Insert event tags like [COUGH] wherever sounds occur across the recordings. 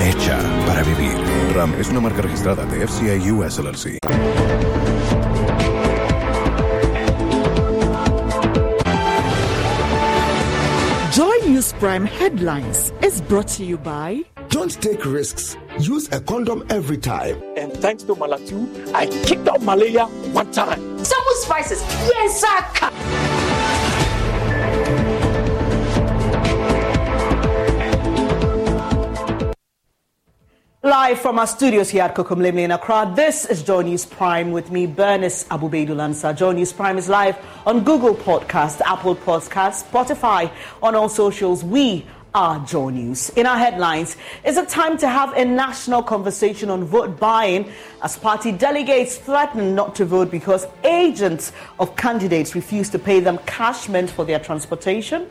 Hecha para vivir. RAM es una marca registrada de FCI US LLC. Joy News Prime headlines is brought to you by Don't take risks. Use a condom every time. And thanks to Malatu, I kicked out malaria one time. Some spices. Yes, sir. Live from our studios here at Kokomlemle in Accra, this is Joy News Prime with me, Bernice Abubeidulansa. Joy News Prime is live on Google Podcast, Apple Podcast, Spotify, on all socials. We are Joy News. In our headlines, is it time to have a national conversation on vote buying as party delegates threaten not to vote because agents of candidates refuse to pay them cash meant for their transportation?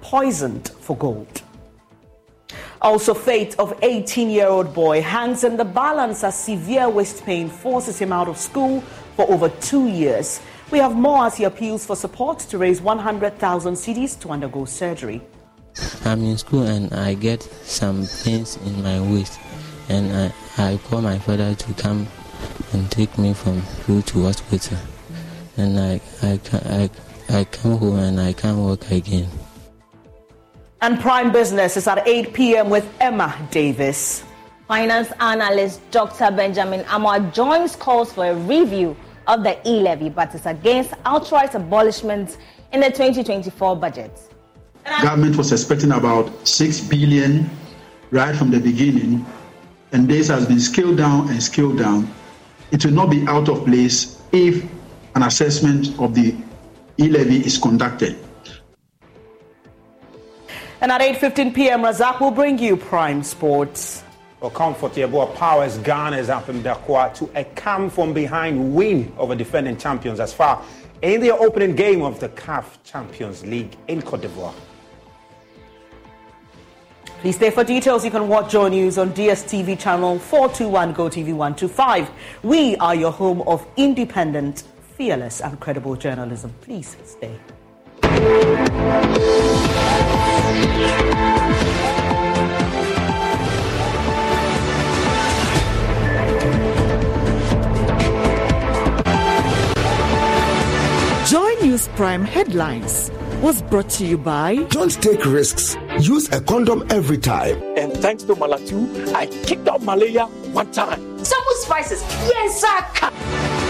Poisoned for Gold. Also, fate of 18-year-old boy hangs in the balance as severe waist pain forces him out of school for over two years. We have more as he appeals for support to raise 100,000 cedis to undergo surgery. I'm in school and I get some pains in my waist, and I, I call my father to come and take me from school to hospital. And I, I, I, I come home and I can't walk again. And Prime Business is at 8 p.m. with Emma Davis. Finance analyst Dr. Benjamin Amar joins calls for a review of the e levy, but is against outright abolishment in the 2024 budget. Government was expecting about 6 billion right from the beginning, and this has been scaled down and scaled down. It will not be out of place if an assessment of the e levy is conducted. And at 8:15 p.m., Razak will bring you Prime Sports. Well, comfortable powers Ghana's Apim Dakwa to a come from behind win over defending champions as far in their opening game of the CAF Champions League in Cote d'Ivoire. Please stay for details. You can watch Joy News on DSTV channel 421 GoTV 125. We are your home of independent, fearless, and credible journalism. Please stay. Joy News Prime headlines was brought to you by Don't take risks. Use a condom every time. And thanks to Malatu, I kicked out malaria one time. Some spices, yes, sir.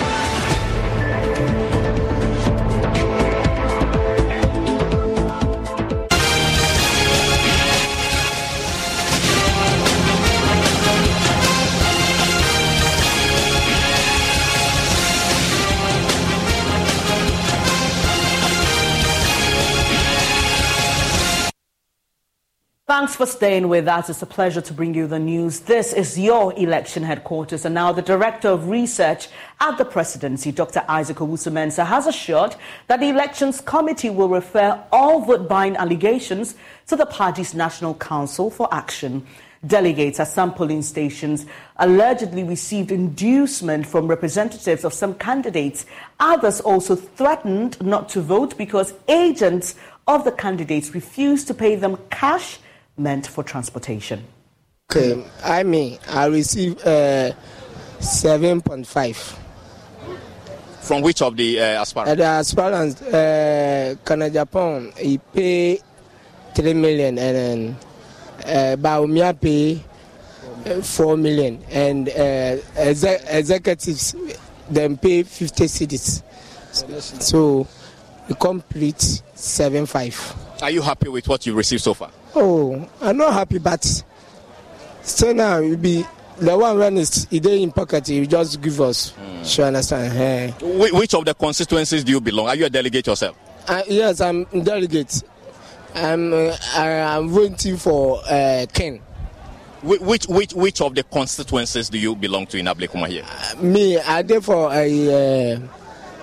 Thanks for staying with us. It's a pleasure to bring you the news. This is your election headquarters. And now the Director of Research at the Presidency, Dr. Isaac Owusu-Mensah, has assured that the Elections Committee will refer all vote buying allegations to the party's National Council for action. Delegates at some polling stations allegedly received inducement from representatives of some candidates. Others also threatened not to vote because agents of the candidates refused to pay them cash meant for transportation. Okay, I mean, I received uh, 7.5. From which of the uh, aspirants? Uh, the aspirants, uh, Kennedy Agyapong, he pay 3 million and then uh, Bawumia pay uh, 4 million and uh, exec- executives then pay 50 cedis. So, the complete 7.5. Are you happy with what you received so far? Oh, I'm not happy, but still now it be the one when it's it in pocket, you just give us. Mm. So understand? Hey. Wh- which of the constituencies do you belong? Are you a delegate yourself? Uh, yes, I'm delegate. I'm uh, I'm voting for uh, Ken. Wh- which which which of the constituencies do you belong to in Ablekuma here? Uh, me, I did for a. Uh,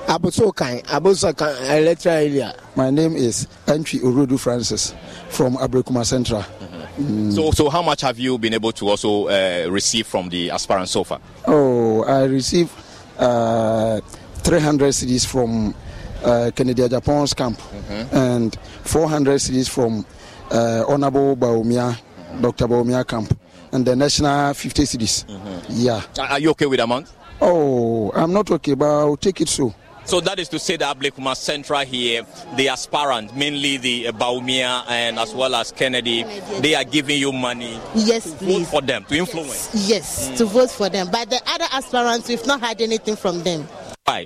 Abosokan, Abosokan electoral area. My name is Entry Urudu Francis from Ablekuma Central. Mm-hmm. Mm. So, so how much have you been able to also uh, receive from the aspirants so far? Oh, I received uh, 300 cedis from uh, Kennedy Agyapong's camp mm-hmm. and 400 cedis from uh, Honorable Bawumia, mm-hmm. Dr. Bawumia camp, and the national 50 cedis. Mm-hmm. Yeah. Are you okay with the amount? Oh, I'm not okay, but I'll take it so. So that is to say that Ablekuma Central here, the aspirant, mainly the uh, Bawumia and as well as Kennedy, Kennedy, they are giving you money. Yes, to please. Vote for them to influence. Yes, yes mm. to vote for them. But the other aspirants, we've not had anything from them. Why?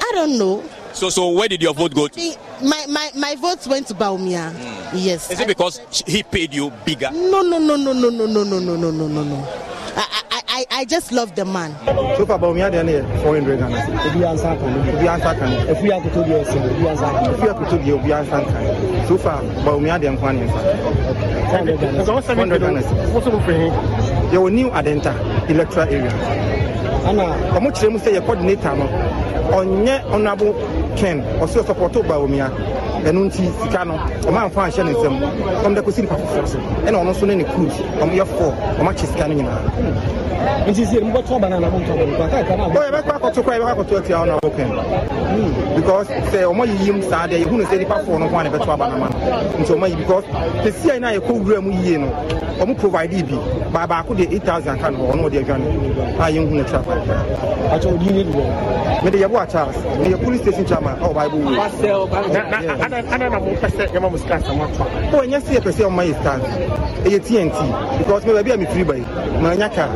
I don't know. So, so where did your vote go to? My my, my vote went to Baumia. Mm. Yes. Is it because he paid you bigger? No, no, no, no, no, no, no, no, no, no, no, no, no. I, I, I, I just love the man. So far, Baumia then here 400 Ghana. If you answer can, if you answer can, if we have to do this, if you answer can, if you have to do this, if you answer can. So far, Baumia then one answer. So what's 400 Ghana? What's up for him? You new Adenta electoral area. Ana, ọmọ kyerɛ mu sɛ yɛ coordinator no ɔnyɛ honorable ken ɔsɛ ɔsɔpɔtɔ Baumia ɛno nti sika no ɔma amfa anhyɛ ne nsɛm ɔm dɛ kɔsi nipa foforɔ so ɛna ɔno nso ne ne cruise. Ɔm yɛ fɔ ɔmakye sika no nyinaa nti sie mobɛtɔ aba no anamotɔ yɛbɛkɔ akɔto kora yɛbɛkɔ akɔto atia ɔno abɔpɛn because sɛ ɔmɔ yiyim saa deɛ yɛhu no sɛ nipa foɔ no ho a ne bɛtɔ aba no ma no nti ɔma yi because pɛsia no a yɛkɔ wura mu yie no ɔmo provide bi baa baako deɛ 8000 ka no hɔ ɔno ɔde adwane a yɛnhu no tra mede yɛboa charles meyɛ police station chairman. A ɔbae bɔ ana na mo pɛ sɛ yɛma mo sika asɛm ato a ɛnyɛ sɛ yɛpɛ sɛ ɔma yɛ sika ɛyɛ tnt because me baabi a mefiri ba yi maanya kaa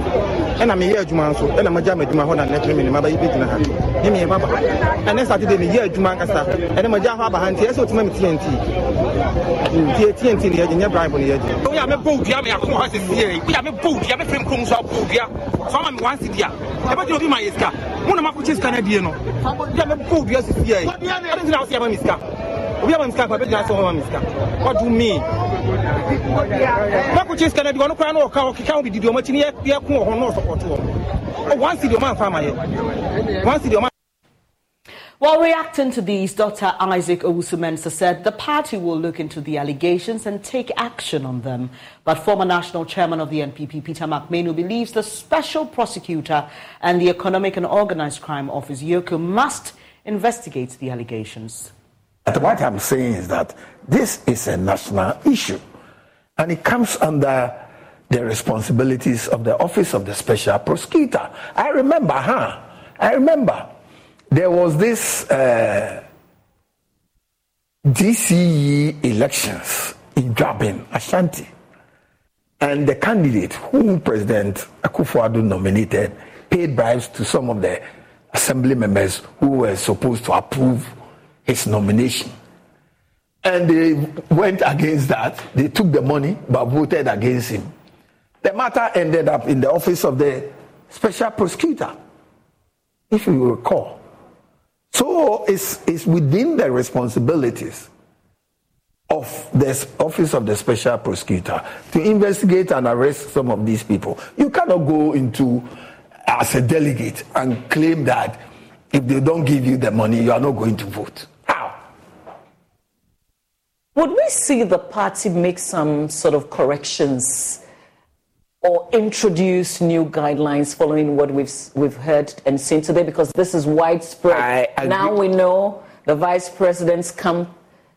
ɛna meyɛ adwuma nso. Ɛna magya ma adwuma hɔ na nnɛ me ne maba yi bɛgyina ha. Ne meyɛ baba ɛnɛ sate de meyɛ adwuma ankasa ɛne magya hɔ aba ha nti ɛsɛ ɔtuma me tnt nti tnt ne yɛgye nyɛ bribe ne yɛgye woyɛ mebɔ odua me ako ha sɛsie woyɛ mebɔ odua mɛfiri nkrom so abɔ odua so ama me wansi di a ɛbɛgyina obi ma yɛ sika. Mo na makɔkye sika no. Adie no woyɛ mebɔ odua sɛsie ɛde ntina wo sɛ yɛma me sika obi ama me sika kɔ ɛbɛgyina sɛ ɔma me sika what do you mean makokye sika no de ɔno koraa na ɔka ɔkeka wo bididi ɔmakyi ne yɛko wɔ hɔ na ɔsɔpɔto wɔ oh, one city ɔma mfa ma yɛ one city ɔma While reacting to these, Dr. Isaac Owusu-Mensah said the party will look into the allegations and take action on them. But former national chairman of the NPP, Peter Mac Manu, believes the special prosecutor and the Economic and Organized Crime Office, EOCO, must investigate the allegations. What I'm saying is that this is a national issue and it comes under the responsibilities of the Office of the Special Prosecutor. I remember, huh? I remember there was this uh, DCE elections in Jabin, Ashanti. And the candidate whom President Akufo-Addo nominated paid bribes to some of the assembly members who were supposed to approve his nomination. And they went against that. They took the money but voted against him. The matter ended up in the office of the special prosecutor, if you recall. So it's, it's within the responsibilities of the office of the special prosecutor to investigate and arrest some of these people. You cannot go into as a delegate and claim that if they don't give you the money, you are not going to vote. Would we see the party make some sort of corrections or introduce new guidelines following what we've we've heard and seen today? Because this is widespread. now we know the vice president's camp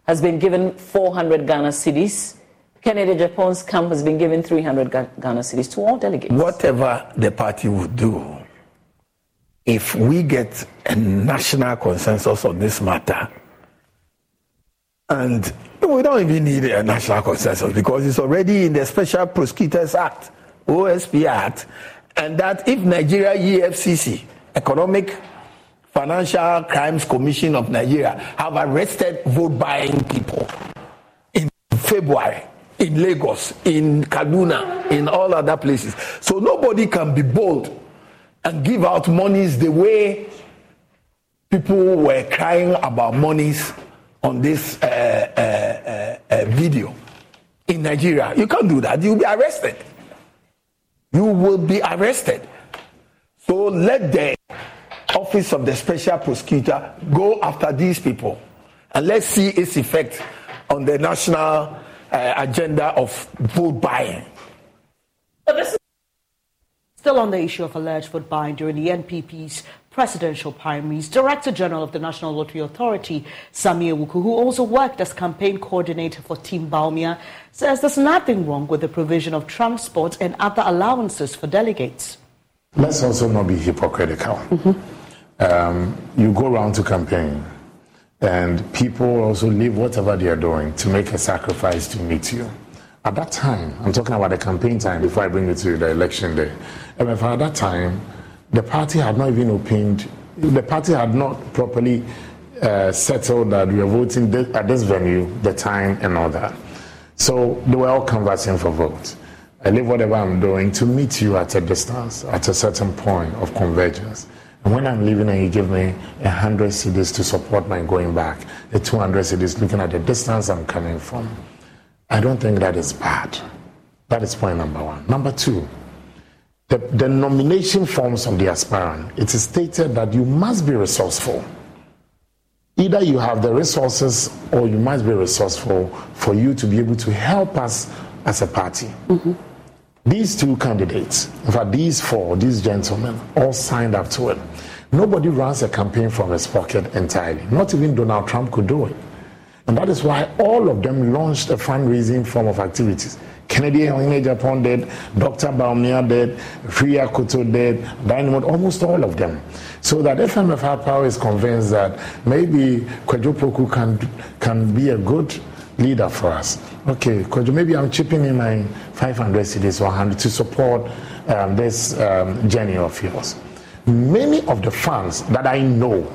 has been given 400 Ghana cedis. Kennedy Agyapong's camp has been given 300 Ghana cedis to all delegates. Whatever the party would do, if we get a national consensus on this matter, and we don't even need a national consensus because it's already in the Special Prosecutors Act. OSP Act, and that if Nigeria EFCC, Economic Financial Crimes Commission of Nigeria, have arrested vote buying people in February in Lagos, in Kaduna, in all other places. So nobody can be bold and give out monies the way people were crying about monies on this uh, uh, uh, video in Nigeria. You can't do that. You'll be arrested you will be arrested. So let the office of the special prosecutor go after these people and let's see its effect on the national uh, agenda of vote buying. Still on the issue of alleged vote buying during the NPP's presidential primaries, Director General of the National Lottery Authority, Sammi Awuku, who also worked as campaign coordinator for Team Bawumia, says there's nothing wrong with the provision of transport and other allowances for delegates. Let's also not be hypocritical. Mm-hmm. Um, you go around to campaign, and people also leave whatever they are doing to make a sacrifice to meet you. At that time, I'm talking about the campaign time before I bring it to the election day. And at that time, the party had not even opened, the party had not properly uh, settled that we are voting at this venue, the time, and all that. So they were all conversing for votes. I leave whatever I'm doing to meet you at a distance, at a certain point of convergence. And when I'm leaving and you give me a hundred cedis to support my going back, the 200 cedis looking at the distance I'm coming from, I don't think that is bad. That is point number one. Number two, the, the nomination forms of the aspirant, it is stated that you must be resourceful. Either you have the resources or you must be resourceful for you to be able to help us as a party. Mm-hmm. These two candidates, in fact, these four, these gentlemen, all signed up to it. Nobody runs a campaign from his pocket entirely. Not even Donald Trump could do it. And that is why all of them launched a fundraising form of activities. Kennedy Ohene Agyapong did, Dr. Bawumia did, Afriyie Akoto did, Dynamo, almost all of them. So that FMFR Power is convinced that maybe Kwadwo Poku can, can be a good leader for us. Okay, Kwadwo, maybe I'm chipping in my 500 cedis or 100 to support um, this um, journey of yours. Many of the funds that I know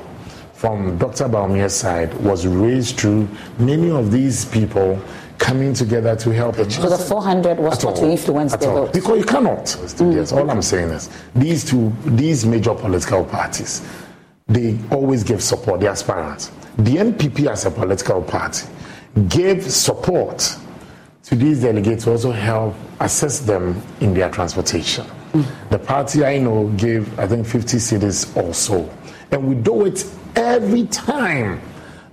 from Dr. Bawumia's side was raised through many of these people coming together to help each other. So the 400 was not to influence the vote. Because you cannot. Mm. Yes, all I'm saying is these two, these major political parties, they always give support, the aspirants. The NPP as a political party gave support to these delegates to also help assist them in their transportation. Mm. The party I know gave, I think, 50 cedis or so. And we do it every time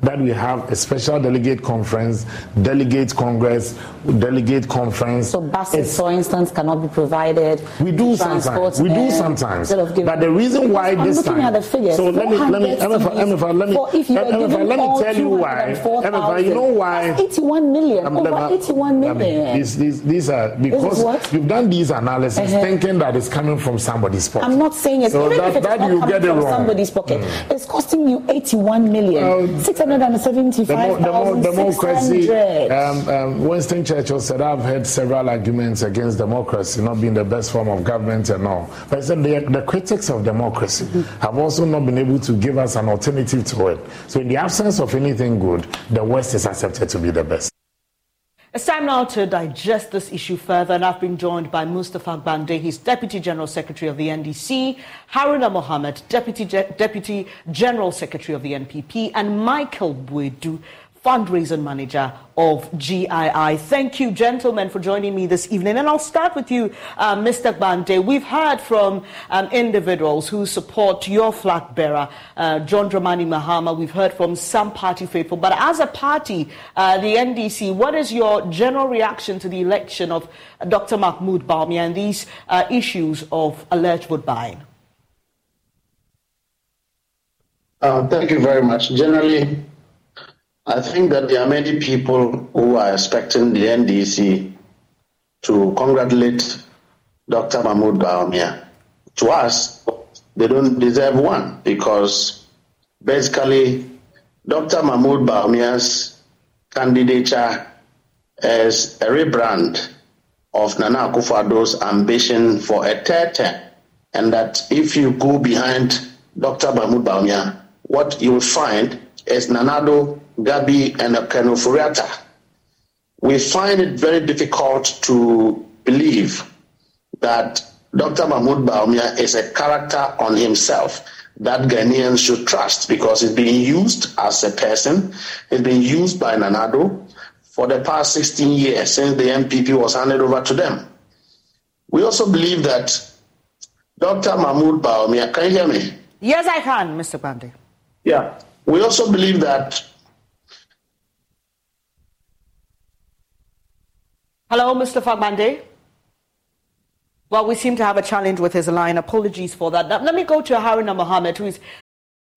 that we have a special delegate conference, delegate congress, delegate conference. So buses, it's, for instance, cannot be provided. We do sometimes. We do sometimes. But the reason why I'm this looking time. At the figures, so let me let me Emefa, Emefa, let me Emefa, let me tell you why. Emefa, you know why? 81 million. Um, over 81 million. These, these, these are because you've done these analysis uh-huh. thinking that it's coming from somebody's pocket. I'm not saying it. So Even that, if it's that not you coming get it from wrong. somebody's pocket, mm. it's costing you 81 million. Um, 675,000. Democracy. Um, um, Winston Churchill said, I've heard several arguments against democracy not being the best form of government and all. But I said the, the critics of democracy have also not been able to give us an alternative to it. So, in the absence of anything good, the West is accepted to be the best. It's time now to digest this issue further, and I've been joined by Mustapha Gbande, he's Deputy General Secretary of the NDC, Haruna Mohammed, Deputy, Deputy General Secretary of the NPP, and Michael Boadu, fundraising manager of GII. Thank you, gentlemen, for joining me this evening. And I'll start with you, uh, Mr. Gbande. We've heard from um, individuals who support your flag bearer, uh, John Dramani Mahama. We've heard from some party faithful. But as a party, uh, the NDC, what is your general reaction to the election of Dr. Mahmoud Bawumia and these uh, issues of alleged vote buying? Uh, thank you very much. Generally, I think that there are many people who are expecting the NDC to congratulate Dr. Mahmoud Bawumia. To us, they don't deserve one because basically Dr. Mahmoud Bawumia's candidature is a rebrand of Nana Akufo-Addo's ambition for a third term, and that if you go behind Dr. Mahmoud Bawumia, what you'll find is Nana Addo Gabi, and Ken Ofori-Atta, we find it very difficult to believe that Dr. Mahmoud Bawumia is a character on himself that Ghanaians should trust because he's being used as a person, he's been used by Nana Addo for the past 16 years since the NPP was handed over to them. We also believe that Dr. Mahmoud Bawumia, can you hear me? Yes, I can, Mr. Gbande. Yeah. We also believe that Hello, Mr. Fagbande. Well, we seem to have a challenge with his line. Apologies for that. Let me go to Haruna Mohammed, who is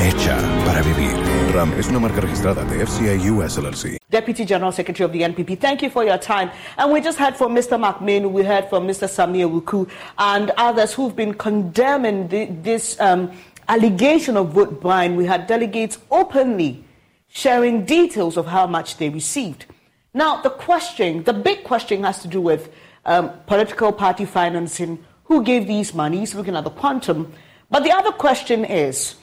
Hecha para vivir. RAM es una marca registrada de FCI US LLC. Deputy General Secretary of the NPP, thank you for your time. And we just heard from Mr. Mac Manu, we heard from Mr. Sammi Awuku, and others who've been condemning the, this um, allegation of vote buying. We had delegates openly sharing details of how much they received. Now, the question, the big question has to do with um, political party financing, who gave these monies, looking at the quantum. But the other question is,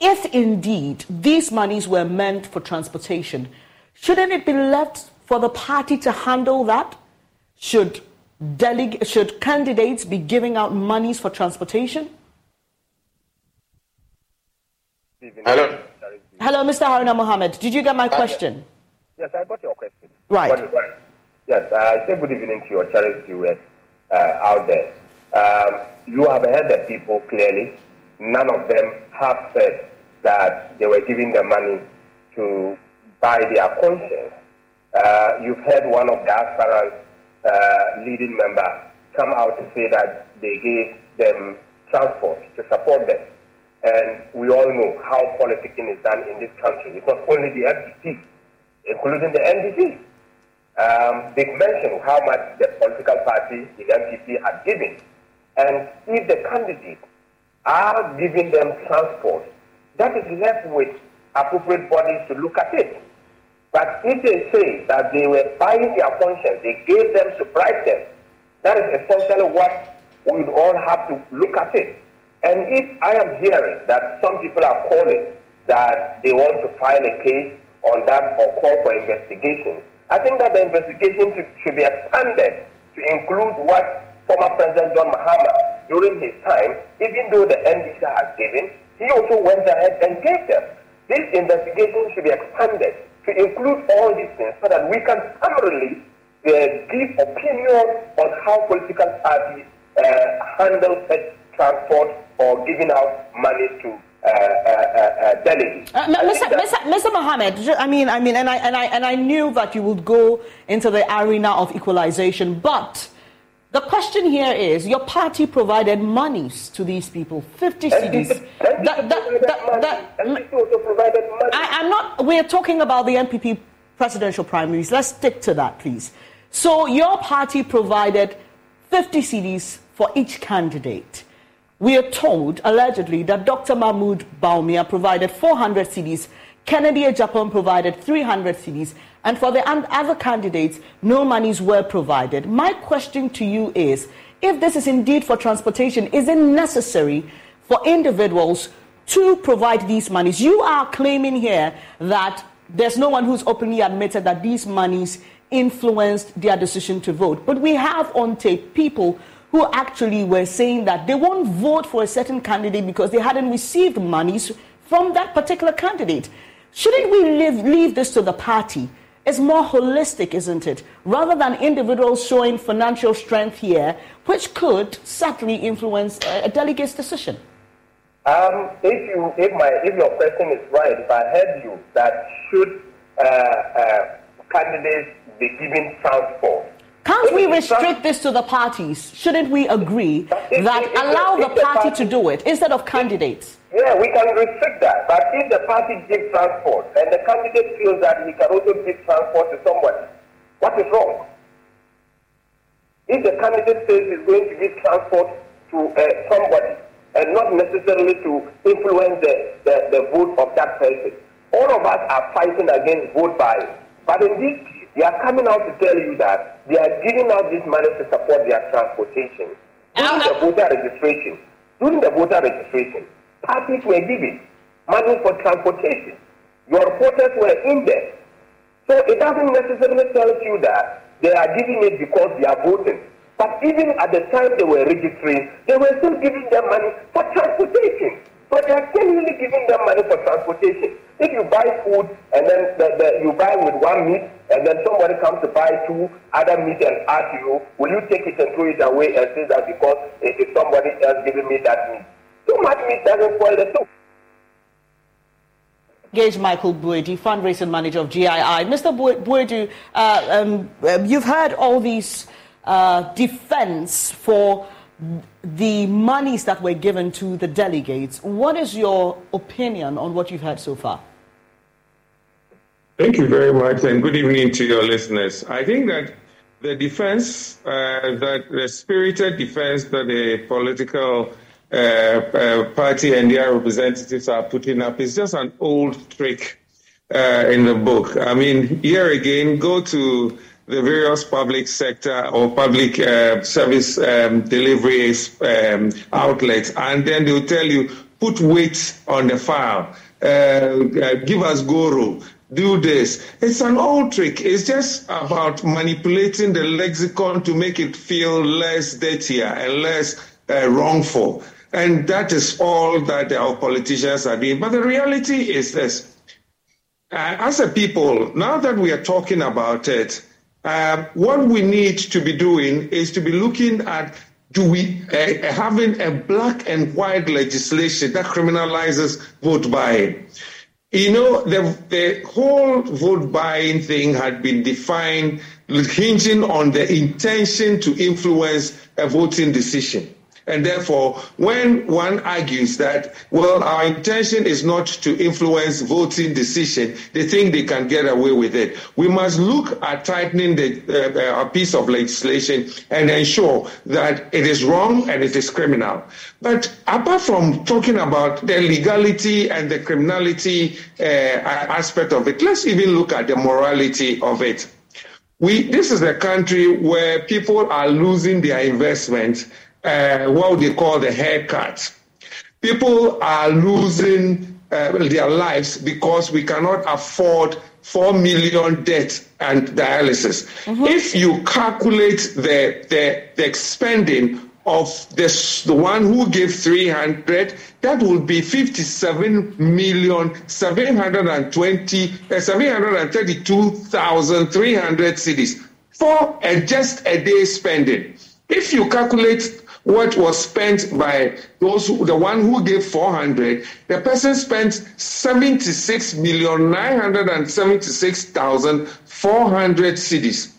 if indeed these monies were meant for transportation, shouldn't it be left for the party to handle that? Should dele- should candidates be giving out monies for transportation? Hello. Hello, Mr. Haruna Mohammed. Did you get my question? Yes, I got your question. Right. Yes, I say good evening to your charity viewers uh, out there. Um, you have heard the people clearly. None of them have said that they were giving the money to buy their conscience. Uh, you've heard one of the uh, leading member come out to say that they gave them transport to support them. And we all know how politicking is done in this country. It was only the FDP, including the NDP. Um, they mentioned how much the political party, the NPP, had given. And if the candidates are giving them transport, that is left with appropriate bodies to look at it. But if they say that they were buying their conscience, they gave them to bribe them, that is essentially what we would all have to look at it. And if I am hearing that some people are calling that they want to file a case on that or call for investigation, I think that the investigation should, should be expanded to include what former President John Mahama, during his time, even though the NDC has given, he also went ahead and gave them. This investigation should be expanded to include all these things so that we can summarily uh, give opinion on how political parties uh, handle such transport or giving out money to uh, uh, uh. Uh, Mr. Mr. Mr. Mohammed, I mean, I mean, and I and I and I knew that you would go into the arena of equalization, but the question here is: Your party provided monies to these people, fifty cedis. That, that, that, that, I, I'm not. We're talking about the NPP presidential primaries. Let's stick to that, please. So your party provided 50 cedis for each candidate. We are told, allegedly, that Dr. Mahmoud Bawumia provided 400 cedis, Kennedy Agyapong provided 300 cedis, and for the other candidates, no monies were provided. My question to you is if this is indeed for transportation, is it necessary for individuals to provide these monies? You are claiming here that there's no one who's openly admitted that these monies influenced their decision to vote. But we have on tape people who actually were saying that they won't vote for a certain candidate because they hadn't received monies from that particular candidate. Shouldn't we leave, leave this to the party? It's more holistic, isn't it? Rather than individuals showing financial strength here, which could certainly influence a, a delegate's decision. Um, if you, if my, if your question is right, if I heard you, that should uh, uh, candidates be given transport can't we restrict this to the parties? Shouldn't we agree if, that if, if, allow the party, to do it instead of candidates? Yeah, we can restrict that. But if the party gives transport and the candidate feels that he can also give transport to somebody, what is wrong? If the candidate says he's going to give transport to uh, somebody and not necessarily to influence the, the, the vote of that person, all of us are fighting against vote buying. But in this case, they are coming out to tell you that they are giving out this money to support their transportation. During the voter registration, during the voter registration, parties were giving money for transportation. Your reporters were in there. So it doesn't necessarily tell you that they are giving it because they are voting. But even at the time they were registering, they were still giving them money for transportation. But they are genuinely giving them money for transportation. If you buy food and then the, the, you buy with one meat and then somebody comes to buy two other meat and ask you, will you take it and throw it away and say that because if somebody else giving me that meat? Too much meat doesn't spoil the soup. Gage Michael Boadu, fundraising manager of GII. Mr. Boadu, uh, um, um, you've heard all these uh, defense for the monies that were given to the delegates. What is your opinion on what you've heard so far? Thank you very much, and good evening to your listeners. I think that the defense, uh, that the spirited defense that the political party and their representatives are putting up is just an old trick uh, in the book. I mean, here again, go to the various public sector or public uh, service um, delivery um, outlets, and then they'll tell you, put weight on the file, uh, uh, give us goro, do this. It's an old trick. It's just about manipulating the lexicon to make it feel less dirtier and less uh, wrongful. And that is all that our politicians are doing. But the reality is this. Uh, as a people, now that we are talking about it, uh, what we need to be doing is to be looking at do we uh, having a black and white legislation that criminalizes vote buying. You know, the, the whole vote buying thing had been defined hinging on the intention to influence a voting decision. And therefore, when one argues that, well, our intention is not to influence voting decision, they think they can get away with it. We must look at tightening the, uh, a piece of legislation and ensure that it is wrong and it is criminal. But apart from talking about the legality and the criminality uh, aspect of it, let's even look at the morality of it. We, this is a country where people are losing their investment uh, what they call the haircut. People are losing uh, their lives because we cannot afford 4 million debt and dialysis. Mm-hmm. If you calculate the, the, the spending of this, the one who gave 300, that will be 57 million 720 uh, 732,300 cedis for a, just a day spending. If you calculate what was spent by those who, the one who gave 400, the person spent 76 million 976,400 cedis.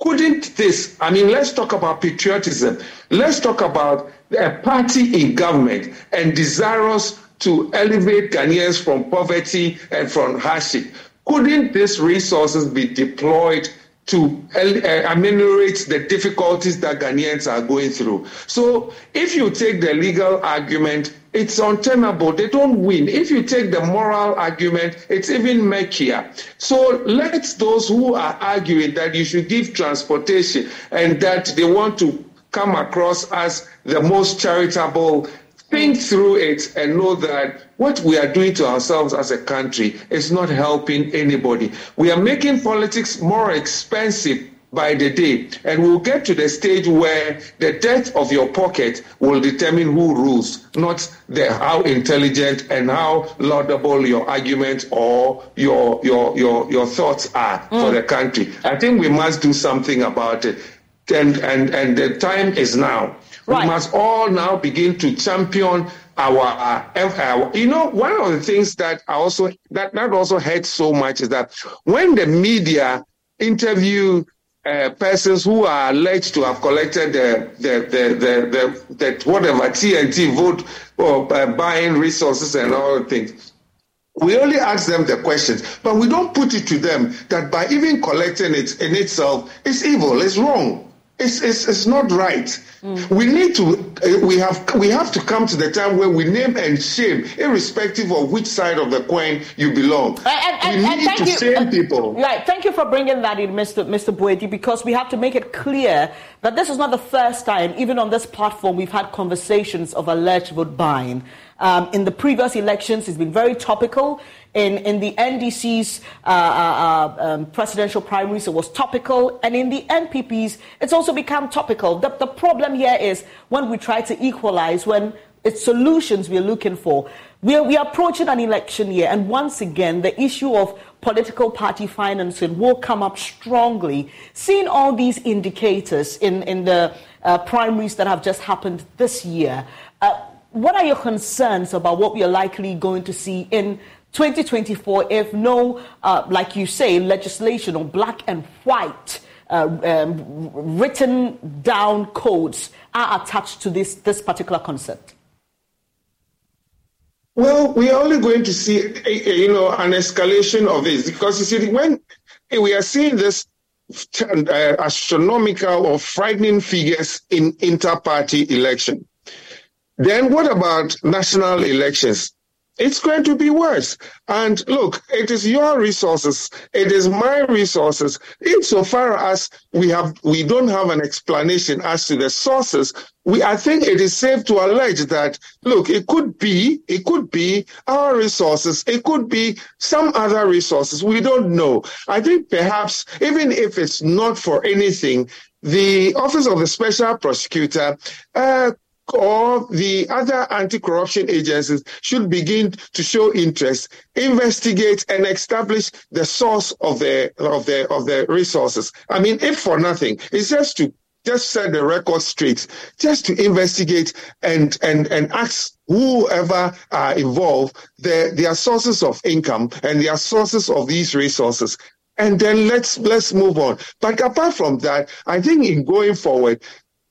Couldn't this, I mean, let's talk about patriotism. Let's talk about a party in government and desirous to elevate Ghanaians from poverty and from hardship. Couldn't these resources be deployed to uh, ameliorate the difficulties that Ghanaians are going through. So if you take the legal argument, it's untenable. They don't win. If you take the moral argument, it's even murkier. So let those who are arguing that you should give transportation and that they want to come across as the most charitable think through it and know that what we are doing to ourselves as a country is not helping anybody. We are making politics more expensive by the day, and we'll get to the stage where the depth of your pocket will determine who rules, not the how intelligent and how laudable your argument or your your your your thoughts are mm. for the country. I think we must do something about it, and and and the time is now. Right. We must all now begin to champion our, uh, you know, one of the things that I also that that also hurts so much is that when the media interview uh, persons who are alleged to have collected the the the the, the, the whatever TNT vote or uh, buying resources and all the things. We only ask them the questions, but we don't put it to them that by even collecting it in itself is evil, it's wrong. It's, it's, it's not right. Mm. We need to uh, we have we have to come to the time where we name and shame, irrespective of which side of the coin you belong. And, and, we need to you, shame uh, people. Right. Thank you for bringing that in, Mr. Mr. Boadu, because we have to make it clear that this is not the first time, even on this platform, we've had conversations of alleged vote buying. Um, in the previous elections, it's been very topical. In, in the NDC's uh, uh, uh, um, presidential primaries, it was topical. And in the NPP's, it's also become topical. The, the problem here is when we try to equalize, when it's solutions we're looking for. We're, we are approaching an election year, and once again, the issue of political party financing will come up strongly. Seeing all these indicators in, in the uh, primaries that have just happened this year, uh, what are your concerns about what we are likely going to see in 2024 if no, uh, like you say, legislation or black and white uh, um, written down codes are attached to this, this particular concept? Well, we are only going to see, you know, an escalation of this because you see, when we are seeing this uh, astronomical or frightening figures in inter-party election, then what about national elections? it's going to be worse. And look, it is your resources, it is my resources. Insofar as we have, we don't have an explanation as to the sources. We, I think it is safe to allege that, look, it could be, it could be our resources, it could be some other resources. We don't know. I think perhaps even if it's not for anything, the Office of the Special Prosecutor uh, or the other anti-corruption agencies should begin to show interest, investigate, and establish the source of the of the of the resources. I mean, if for nothing, it's just to just set the record straight, just to investigate and and and ask whoever are involved their their sources of income and their sources of these resources and then let's let's move on. But apart from that, I think in going forward,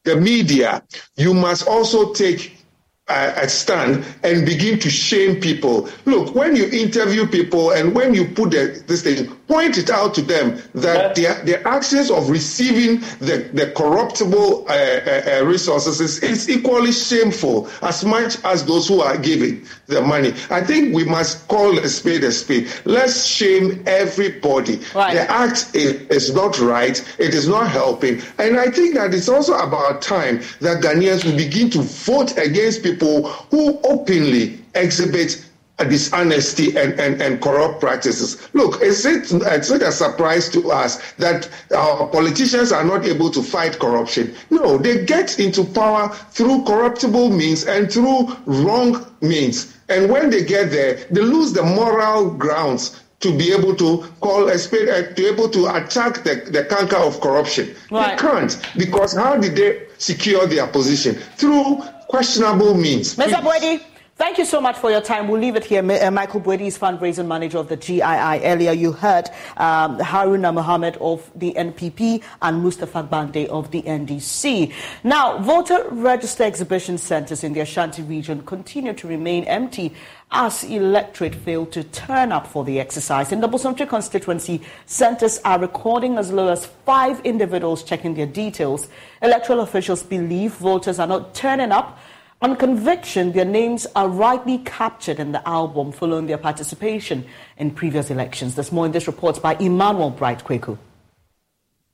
the media, you must also take uh, stand and begin to shame people. Look, when you interview people and when you put the, this thing, point it out to them that yes. their, their actions of receiving the, the corruptible uh, uh, uh, resources is, is equally shameful as much as those who are giving the money. I think we must call a spade a spade. Let's shame everybody. Right. The act is, is not right. It is not helping. And I think that it's also about time that Ghanaians will begin to vote against people people who openly exhibit dishonesty and, and, and corrupt practices. Look, is it, it's not a surprise to us that our politicians are not able to fight corruption. No, they get into power through corruptible means and through wrong means. And when they get there, they lose the moral grounds to be able to call a spade, uh, to be able to attack the, the canker of corruption. Right. They can't because how did they secure their position? Through questionable means. Mr. Boadu, Thank you so much for your time. We'll leave it here. Uh, Michael Boadu is fundraising manager of the GII. Earlier, you heard um, Haruna Mohammed of the NPP and Mustapha Gbande of the NDC. Now, voter register exhibition centres in the Ashanti region continue to remain empty as electorate fail to turn up for the exercise. In the Bosomtwe constituency, centres are recording as low as five individuals checking their details. Electoral officials believe voters are not turning up on conviction, their names are rightly captured in the album following their participation in previous elections. There's more in this report by Emmanuel Bright Kweku.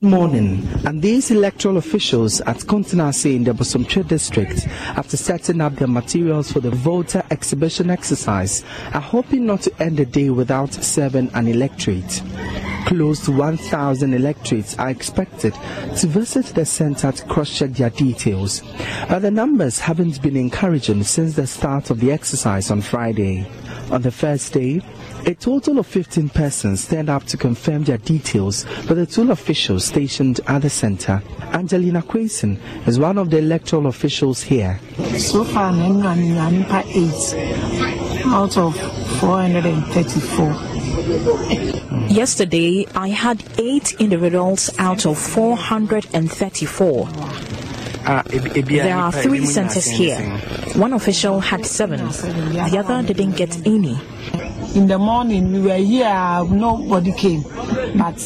Morning, and these electoral officials at Kontinase in the Bosomtwe district, after setting up their materials for the voter exhibition exercise, are hoping not to end the day without serving an electorate. Close to 1,000 electorates are expected to visit the center to cross-check their details, but the numbers haven't been encouraging since the start of the exercise on Friday. On the first day, a total of 15 persons stand up to confirm their details with the two officials stationed at the center. Angelina Quason is one of the electoral officials here. So far, I'm 8 out of 434. Yesterday, I had eight individuals out of 434. Uh, there are three centers here. One official had seven, the other didn't get any in the morning we were here nobody came. But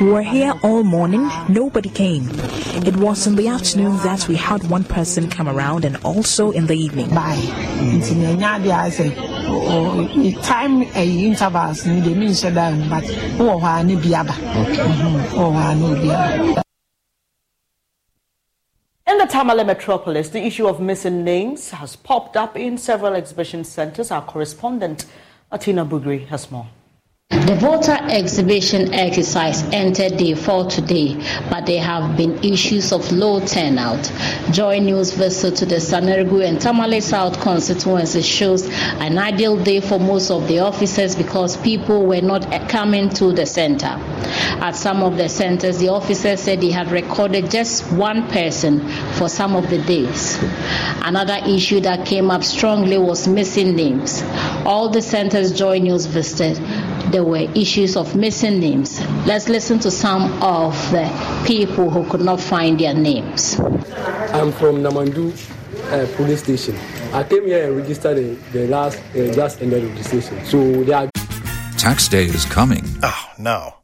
we were here all morning nobody came. It was in the afternoon that we had one person come around and also in the evening. Bye. Time intervals ni de mi nhyɛ dan but wɔ hɔ a ne bi aba wɔ hɔ a ne bi aba in the Tamale metropolis, the issue of missing names has popped up in several exhibition centers. Our correspondent, Atina Bugri, has more. The voter exhibition exercise entered day four today, but there have been issues of low turnout. Joy News visit to the Sagnarigu and Tamale South constituencies shows an ideal day for most of the officers because people were not coming to the center. At some of the centers, the officers said they had recorded just one person for some of the days. Another issue that came up strongly was missing names. All the centers Joy News visited there were issues of missing names. Let's listen to some of the people who could not find their names. I'm from Namandu uh, police station. I came here and registered the, the last uh, just ended registration. So they are. Tax day is coming. Oh no.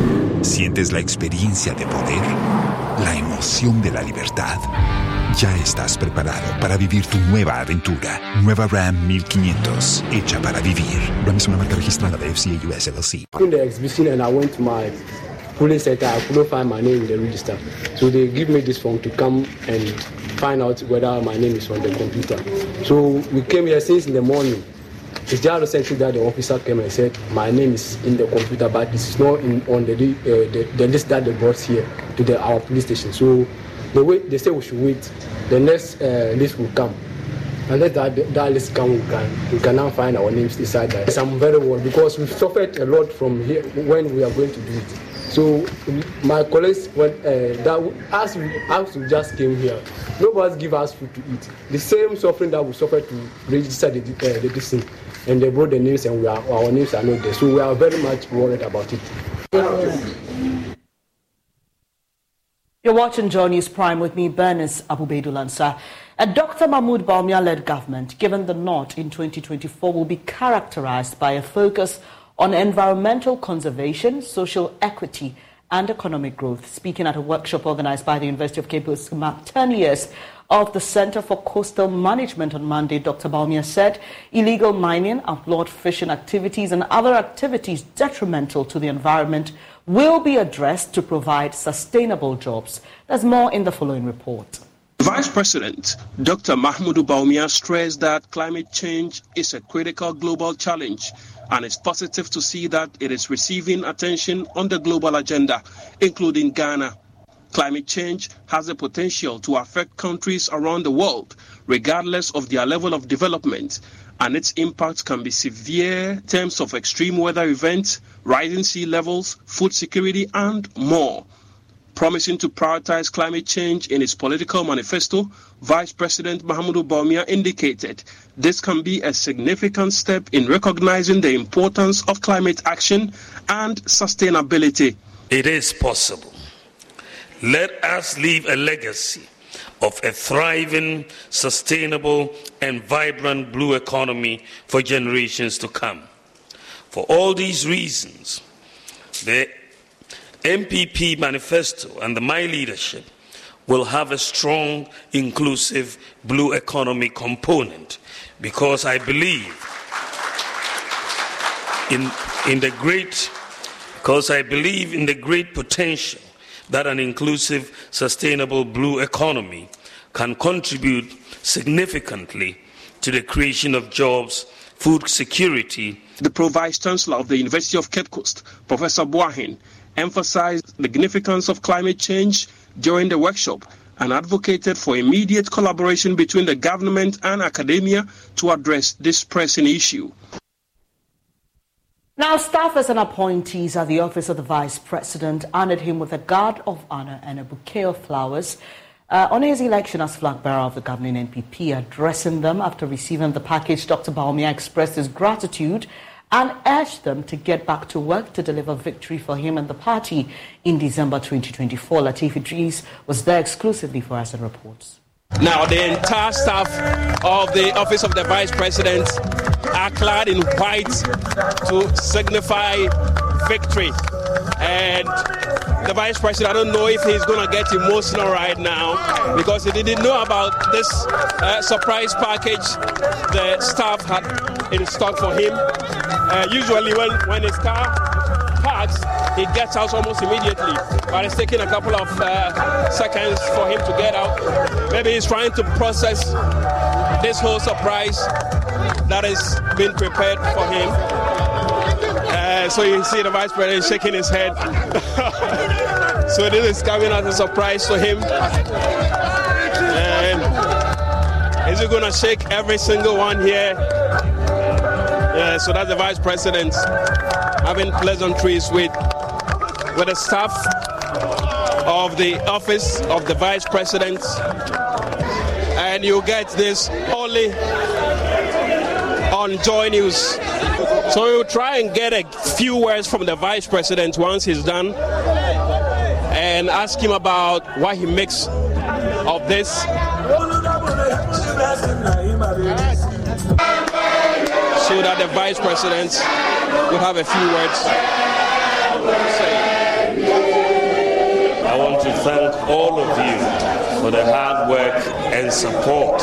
¿Sientes la experiencia de poder? ¿La emoción de la libertad? Ya estás preparado para vivir tu nueva aventura. Nueva Ram 1500, hecha para vivir. Ram es una marca registrada de FCA US LLC. In the exhibition and I went to my polling center, I couldn't find my name in the register. So they give me this form to come and find out whether my name is on the computer. So we came here since in the morning. It's just recently that the officer came and said my name is in the computer, but it's not in, on the, uh, the, the list that they brought here to the, our police station. So the way they say we should wait, the next uh, list will come. Unless that, that list come, we can, we can now find our names inside that. I'm very worried because we've suffered a lot from here when we are going to do it. So my colleagues, when uh, that as we, as we just came here, nobody give us food to eat. The same suffering that we suffered to register the uh, the distance, and they brought the names, and we are, our names are not there. So we are very much worried about it. You're watching Joy News Prime with me, Bernice Abu-Baidoo Lansah. A Dr. Mahmoud Bawumia-led government, given the nod in 2024, will be characterized by a focus on environmental conservation, social equity, and economic growth. Speaking at a workshop organized by the University of Cape Coast, marked 10 years of the Center for Coastal Management on Monday, Dr. Bawumia said illegal mining, outlawed fishing activities, and other activities detrimental to the environment will be addressed to provide sustainable jobs. There's more in the following report. Vice President Dr. Mahmoud Bawumia stressed that climate change is a critical global challenge and it's positive to see that it is receiving attention on the global agenda, including Ghana. Climate change has the potential to affect countries around the world, regardless of their level of development, and its impact can be severe in terms of extreme weather events, rising sea levels, food security, and more. Promising to prioritize climate change in its political manifesto, Vice President Mahamudu Bawumia indicated this can be a significant step in recognizing the importance of climate action and sustainability. It is possible. Let us leave a legacy of a thriving, sustainable, and vibrant blue economy for generations to come. For all these reasons, the NPP manifesto and the My Leadership will have a strong, inclusive blue economy component because I believe in, in the great because I believe in the great potential that an inclusive, sustainable blue economy can contribute significantly to the creation of jobs, food security. The Pro Vice Chancellor of the University of Cape Coast, Professor Boahen, emphasized the significance of climate change during the workshop and advocated for immediate collaboration between the government and academia to address this pressing issue. Now, staffers and appointees at the Office of the Vice President honored him with a guard of honor and a bouquet of flowers uh, on his election as flag bearer of the governing NPP. Addressing them after receiving the package, Dr. Bawumia expressed his gratitude and urged them to get back to work to deliver victory for him and the party in December 2024. Latif Idris was there exclusively for us and reports. Now, the entire staff of the Office of the Vice President are clad in white to signify victory. And the Vice President, I don't know if he's going to get emotional right now because he didn't know about this uh, surprise package the staff had in stock for him. Uh, usually, when, when his car parks, he gets out almost immediately. But it's taking a couple of uh, seconds for him to get out. Maybe he's trying to process this whole surprise that has been prepared for him. Uh, so you see the vice president shaking his head. [LAUGHS] so this is coming as a surprise to him. And is he going to shake every single one here? Yeah, so that's the vice president having pleasantries with with the staff of the office of the vice president, and you get this only on Joy News. So we'll try and get a few words from the vice president once he's done and ask him about what he makes of this. So that the vice president would have a few words. to say. I want to thank all of you for the hard work and support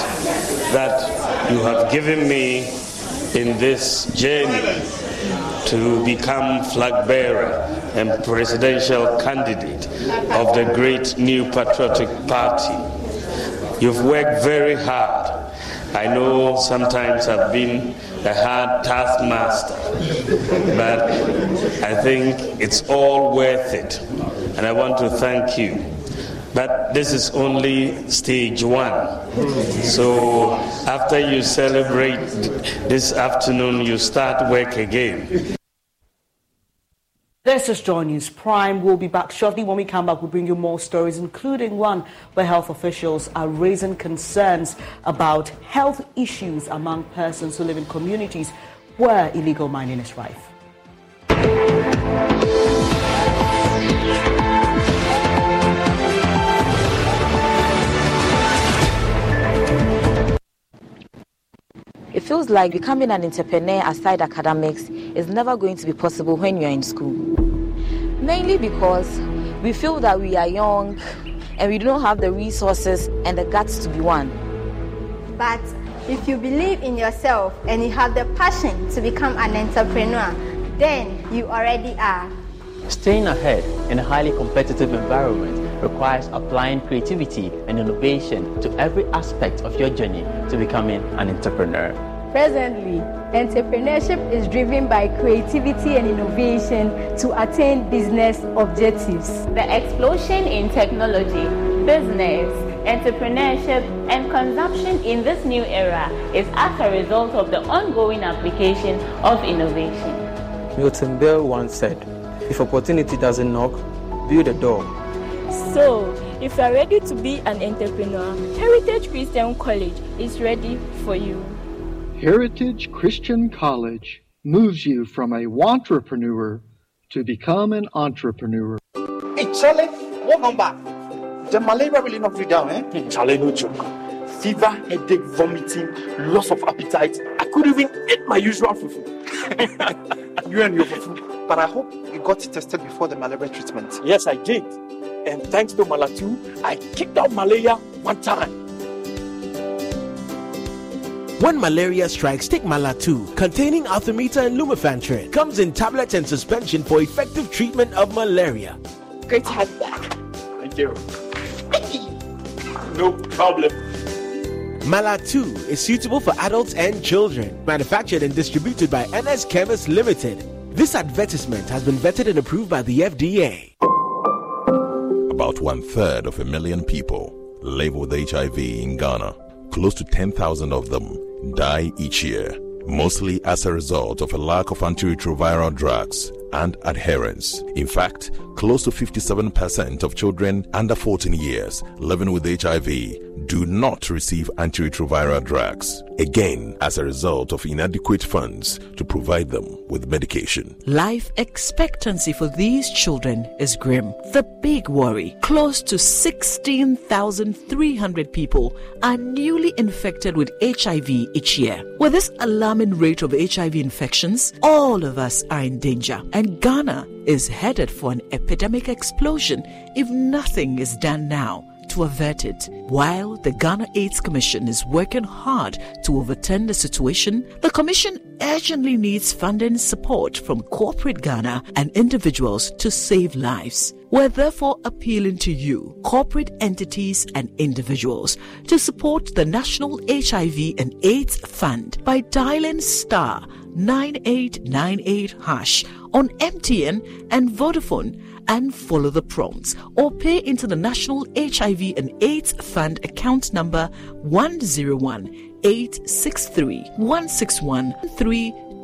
that you have given me in this journey to become flag bearer and presidential candidate of the great new patriotic party. You've worked very hard. I know sometimes I've been a hard taskmaster, but I think it's all worth it. And I want to thank you. But this is only stage one. So after you celebrate this afternoon, you start work again. This is Joy News Prime. We'll be back shortly. When we come back, we'll bring you more stories, including one where health officials are raising concerns about health issues among persons who live in communities where illegal mining is rife. It feels like becoming an entrepreneur aside academics is never going to be possible when you're in school. Mainly because we feel that we are young and we don't have the resources and the guts to be one. But if you believe in yourself and you have the passion to become an entrepreneur, then you already are. Staying ahead in a highly competitive environment requires applying creativity and innovation to every aspect of your journey to becoming an entrepreneur. Presently, entrepreneurship is driven by creativity and innovation to attain business objectives. The explosion in technology, business, entrepreneurship, and consumption in this new era is as a result of the ongoing application of innovation. Milton Bell once said, If opportunity doesn't knock, build a door. So, if you are ready to be an entrepreneur, Heritage Christian College is ready for you. Heritage Christian College moves you from a entrepreneur to become an entrepreneur. Hey, Charlie, welcome back. The malaria really knocked you down, eh? Charlie, no joke. Fever, headache, vomiting, loss of appetite. I couldn't even eat my usual fufu. [LAUGHS] you and your fufu. But I hope you got tested before the malaria treatment. Yes, I did. And thanks to Malatu, I kicked out malaria one time. When malaria strikes, take Malatu, containing Artemether and Lumefantrine. Comes in tablets and suspension for effective treatment of malaria. Great to have you back. Thank you. no problem. Malatu is suitable for adults and children. Manufactured and distributed by NS Chemist Limited. This advertisement has been vetted and approved by the FDA. About one third of a million people live with HIV in Ghana. Close to 10,000 of them die each year, mostly as a result of a lack of antiretroviral drugs and adherence. In fact, close to 57% of children under 14 years living with HIV do not receive antiretroviral drugs, again, as a result of inadequate funds to provide them with medication. Life expectancy for these children is grim. The big worry close to 16,300 people are newly infected with HIV each year. With this alarming rate of HIV infections, all of us are in danger, and Ghana is headed for an epidemic explosion if nothing is done now to avert it. While the Ghana AIDS Commission is working hard to overturn the situation, the Commission urgently needs funding support from corporate Ghana and individuals to save lives. We're therefore appealing to you, corporate entities and individuals, to support the National HIV and AIDS Fund by dialing star 9898 hash on MTN and Vodafone and follow the prompts or pay into the National HIV and AIDS Fund account number 101 863 161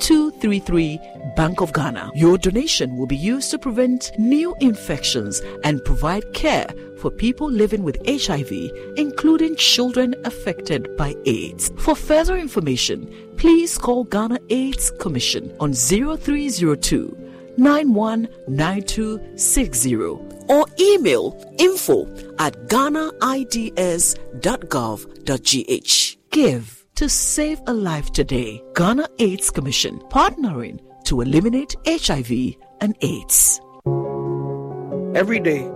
233 Bank of Ghana. Your donation will be used to prevent new infections and provide care for people living with HIV, including children affected by AIDS. For further information, please call Ghana AIDS Commission on 0302 919260 or email info at ghanaids.gov.gh. Give to save a life today. Ghana AIDS Commission partnering to eliminate HIV and AIDS. Every day,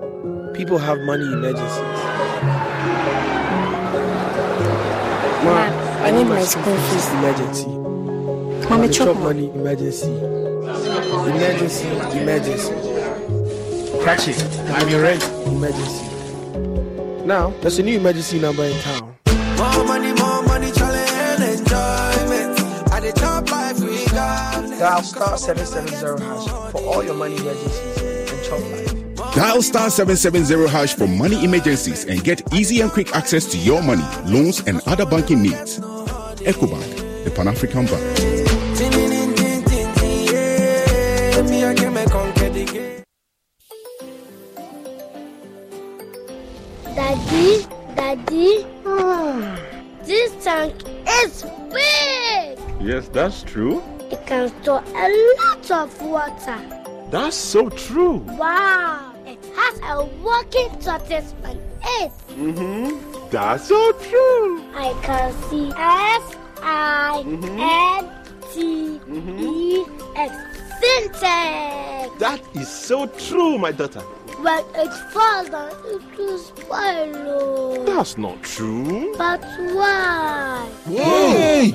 people have money emergencies. Mom, I need my school fees. Emergency. Mommy, chop chop money emergency. Emergency, emergency. Catch it. I'm your rent. Emergency. Now, there's a new emergency number in town. More money, more Dial star 770 hash for all your money emergencies and chop life. Dial star 770 hash for money emergencies and get easy and quick access to your money, loans, and other banking needs. EcoBank, the Pan African Bank. Me, I can make conquer the game. Daddy, Daddy, ah, this tank is big. Yes, that's true. It can store a lot of water. That's so true. Wow, it has a working tortoise on it. Mm-hmm. That's so true. I can see S I N T E X Sintex. That is so true, my daughter. When it falls down, it will spoil. That's not true. But why? Yay!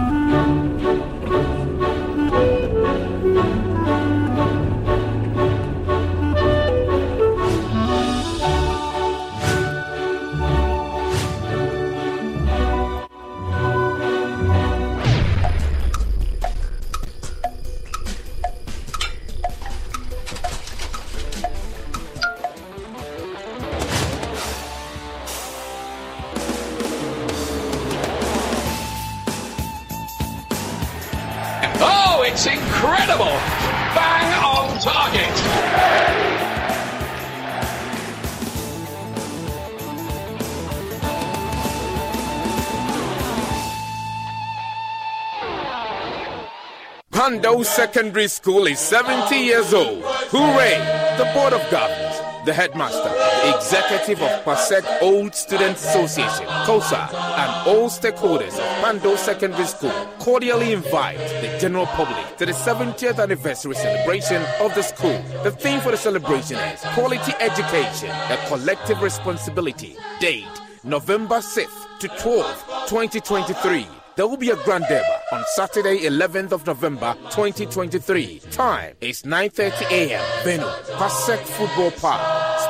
Kpando Secondary School is 70 years old. Hooray! The Board of Governors, the headmaster, the executive of PASEC Old Students Association, COSA, and all stakeholders of Kpando Secondary School cordially invite the general public to the 70th anniversary celebration of the school. The theme for the celebration is Quality Education, a Collective Responsibility. Date November 6th to 12th, 2023. There will be a grand deba on Saturday, 11th of November, 2023. Time is 9:30 a.m. Venue: Pasek Football Park.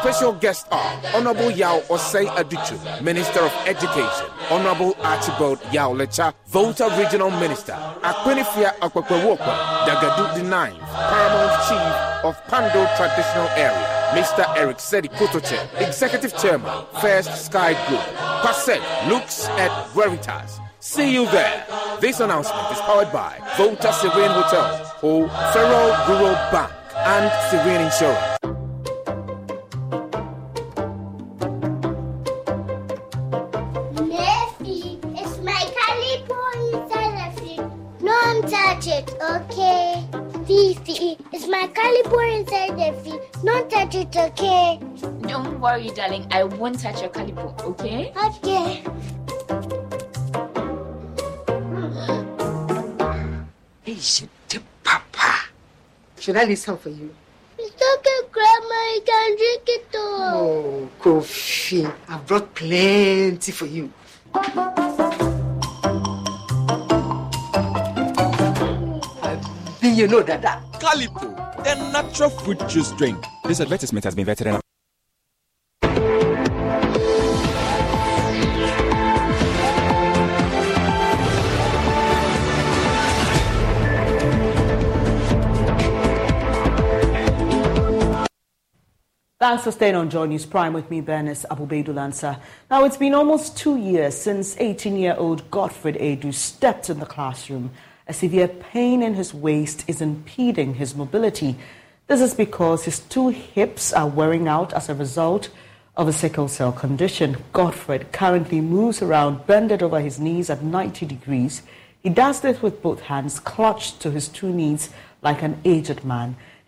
Special guests are Honorable Yaw Osei Adutwum, Minister of Education, Honorable Archibald Yao Letsa, Volta Regional Minister, Akpenifia Akwekwewopa, Dagadu the Ninth, Paramount Chief of Kpando Traditional Area, Mr. Eric Sedi Executive Chairman, First Sky Group. Pasek looks at Veritas. See you there. This announcement is powered by Volta Serene Hotel, Ho Federal Rural Bank, and Serene Insurance. Neffy, it's my Kalyppo inside of you. Don't touch it, okay? Fifi, it's my Kalyppo inside of you. Don't touch it, okay? Don't worry, darling. I won't touch your Kalyppo, okay? Okay. Hey, Papa. Should I listen for you? It's okay, Grandma. You can drink it all. Oh, coffee. I brought plenty for you. I think you know that. that. Kalyppo, the natural fruit juice drink. This advertisement has been vetted and Thanks for staying on Joy News Prime with me, Bernice Abu-Baidoo Lansah. Now, it's been almost two years since 18 year old Godfred Adu stepped in the classroom. A severe pain in his waist is impeding his mobility. This is because his two hips are wearing out as a result of a sickle cell condition. Godfred currently moves around bended over his knees at 90 degrees. He does this with both hands clutched to his two knees like an aged man.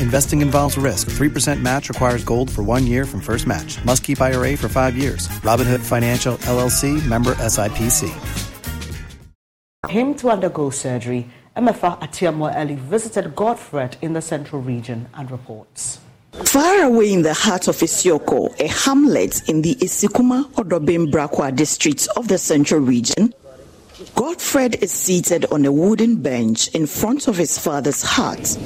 Investing involves risk. 3% match requires gold for one year from first match. Must keep IRA for five years. Robinhood Financial LLC member SIPC. Him to undergo surgery, MFA Atiamwa Eli visited Godfred in the central region and reports. Far away in the heart of Isioko, a hamlet in the Asikuma Odoben Brakwa district of the central region, Godfred is seated on a wooden bench in front of his father's hut.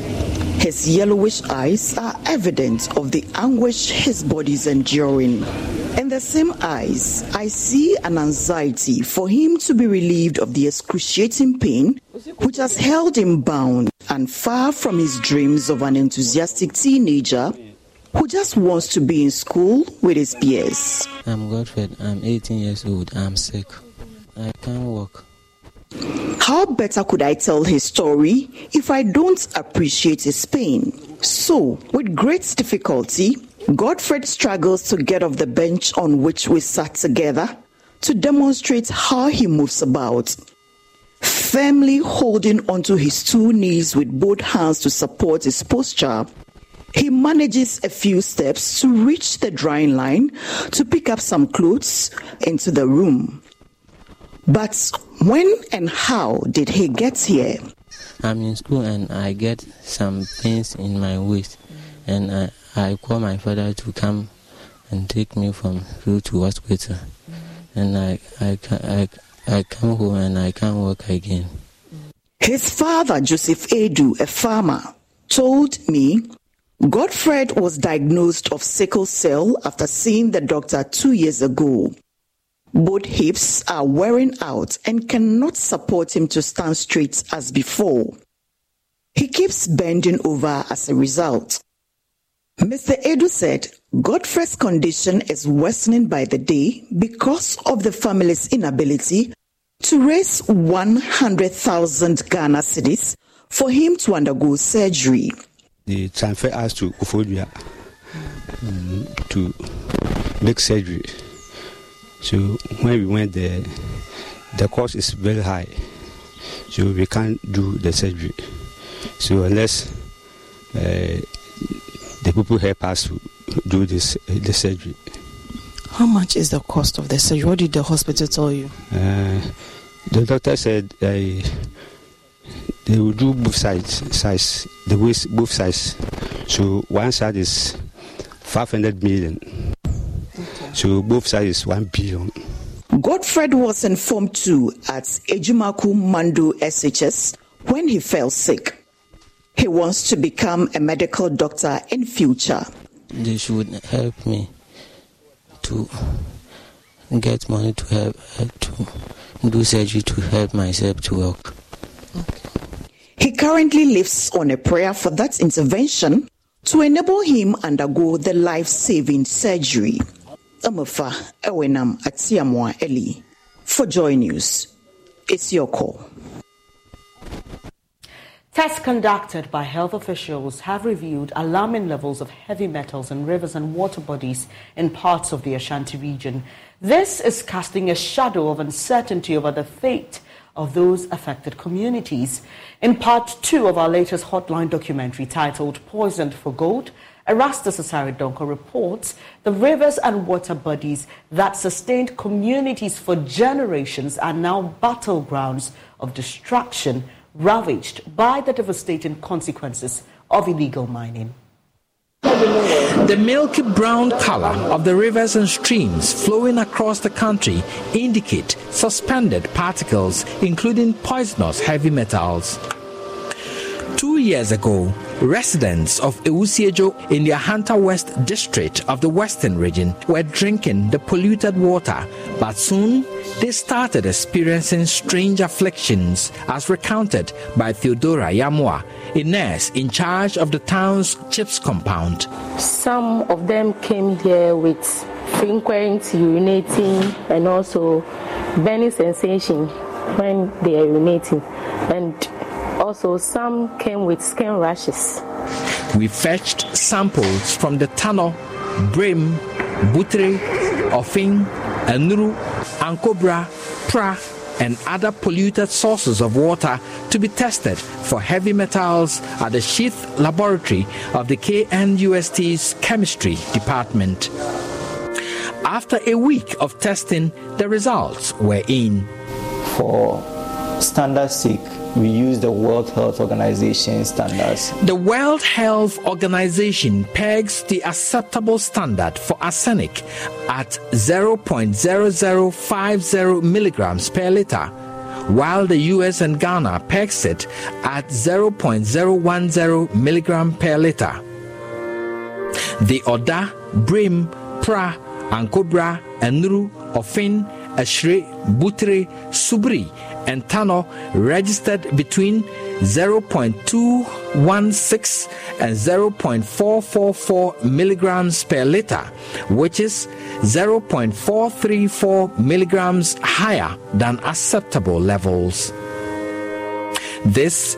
His yellowish eyes are evidence of the anguish his body is enduring. In the same eyes, I see an anxiety for him to be relieved of the excruciating pain which has held him bound and far from his dreams of an enthusiastic teenager who just wants to be in school with his peers. I'm Godfred. I'm 18 years old. I'm sick. I can't walk. How better could I tell his story if I don't appreciate his pain? So, with great difficulty, Godfred struggles to get off the bench on which we sat together to demonstrate how he moves about. Firmly holding onto his two knees with both hands to support his posture, he manages a few steps to reach the drying line to pick up some clothes into the room. But when and how did he get here? I'm in school and I get some pains in my waist, and I, I call my father to come and take me from school to hospital, and I, I, I, I come home and I can't work again. His father, Joseph Edu, a farmer, told me Godfred was diagnosed of sickle cell after seeing the doctor two years ago. Both hips are wearing out and cannot support him to stand straight as before. He keeps bending over as a result. Mr. Edu said Godfred's condition is worsening by the day because of the family's inability to raise 100,000 Ghana cedis for him to undergo surgery. They transfer us to Koforidua um, to make surgery. So when we went there, the cost is very high. So we can't do the surgery. So unless uh, the people help us to do this uh, the surgery. How much is the cost of the surgery? What did the hospital tell you? Uh, the doctor said uh, they will do both sides, size, the waist, both sides. So one side is 500 million. So both sides is 1 billion. Godfred was informed too at Ajumako Mando SHS when he fell sick. He wants to become a medical doctor in future. They should help me to get money to help to do surgery to help myself to work. He currently lives on a prayer for that intervention to enable him undergo the life-saving surgery. Amafa Ewenam Atiamwa Eli. For Joy News, it's your call. Tests conducted by health officials have revealed alarming levels of heavy metals in rivers and water bodies in parts of the Ashanti region. This is casting a shadow of uncertainty over the fate of those affected communities. In part two of our latest hotline documentary titled Poisoned for Gold, Erastus Asare Donkor reports the rivers and water bodies that sustained communities for generations are now battlegrounds of destruction ravaged by the devastating consequences of illegal mining. The milky brown color of the rivers and streams flowing across the country indicate suspended particles, including poisonous heavy metals. Two years ago, residents of Ewusiejo in the Ahanta West district of the Western region were drinking the polluted water, but soon they started experiencing strange afflictions as recounted by Theodora Yamwa, a nurse in charge of the town's CHPS compound. Some of them came here with frequent urinating and also burning sensation when they are urinating and also, some came with skin rashes. We fetched samples from the Tano, Brim, Butre, Ofin, Enuru, Ankobra, Pra, and other polluted sources of water to be tested for heavy metals at the Sheath Laboratory of the KNUST's Chemistry Department. After a week of testing, the results were in. For standard sake, we use the World Health Organization standards. The World Health Organization pegs the acceptable standard for arsenic at 0.0050 milligrams per liter, while the US and Ghana pegs it at 0.010 milligram per liter. The Oda, Brim, Pra, Ankobra, Enru, Ofin, Ashre, Butre, Subri, and Tano registered between 0.216 and 0.444 milligrams per liter, which is 0.434 milligrams higher than acceptable levels. This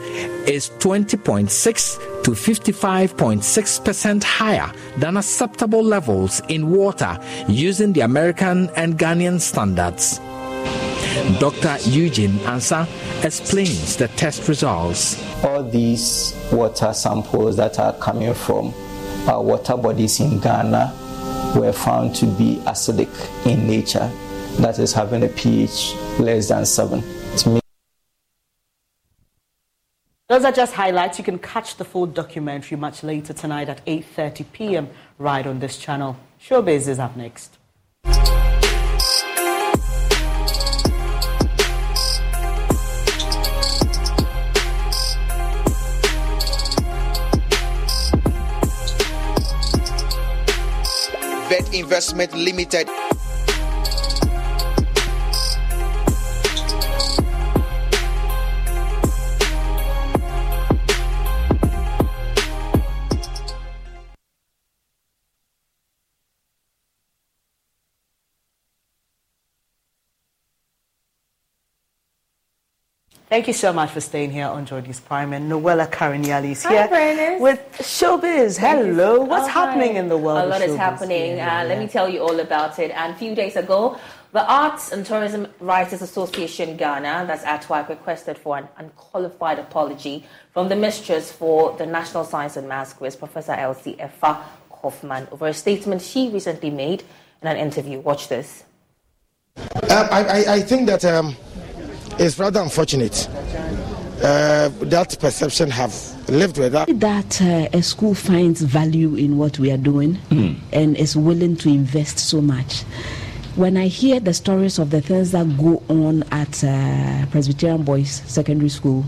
is 20.6 to 55.6% higher than acceptable levels in water using the American and Ghanaian standards. Dr. Eugene Ansa explains the test results. All these water samples that are coming from our water bodies in Ghana were found to be acidic in nature, that is, having a pH less than 7. Those are just highlights. You can catch the full documentary much later tonight at 8.30 p.m. right on this channel. Showbiz is up next. Investment Limited. Thank you so much for staying here on Jordy's Prime. And Noella Cariniali is here Hi, with Showbiz. Hello. What's Oh, happening hi. in the world A of lot is happening. Yeah, uh, Let me tell you all about it. And a few days ago, the Arts and Tourism Writers Association Ghana, that's ATWAC, requested for an unqualified apology from the mistress for the National Science and Maths Quiz, Professor Elsie Effah Kaufmann, over a statement she recently made in an interview. Watch this. Um, I, I, I think that um, it's rather unfortunate. Uh, that perception have lived with that. that uh, a school finds value in what we are doing and is willing to invest so much. When I hear the stories of the things that go on at uh, Presbyterian Boys Secondary School,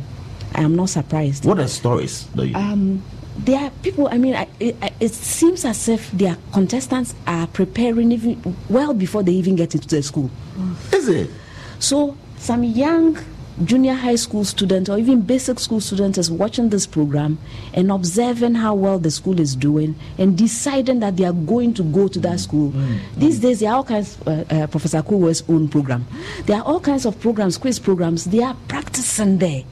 I am not surprised. What are stories that you? Um, there are people. I mean, I, it, it seems as if their contestants are preparing even well before they even get into the school. Is it? So some young junior high school student or even basic school student is watching this program and observing how well the school is doing and deciding that they are going to go to that school. These days, there are all kinds. Uh, uh, Professor Kuwe's own program. There are all kinds of programs, quiz programs. They are practicing there.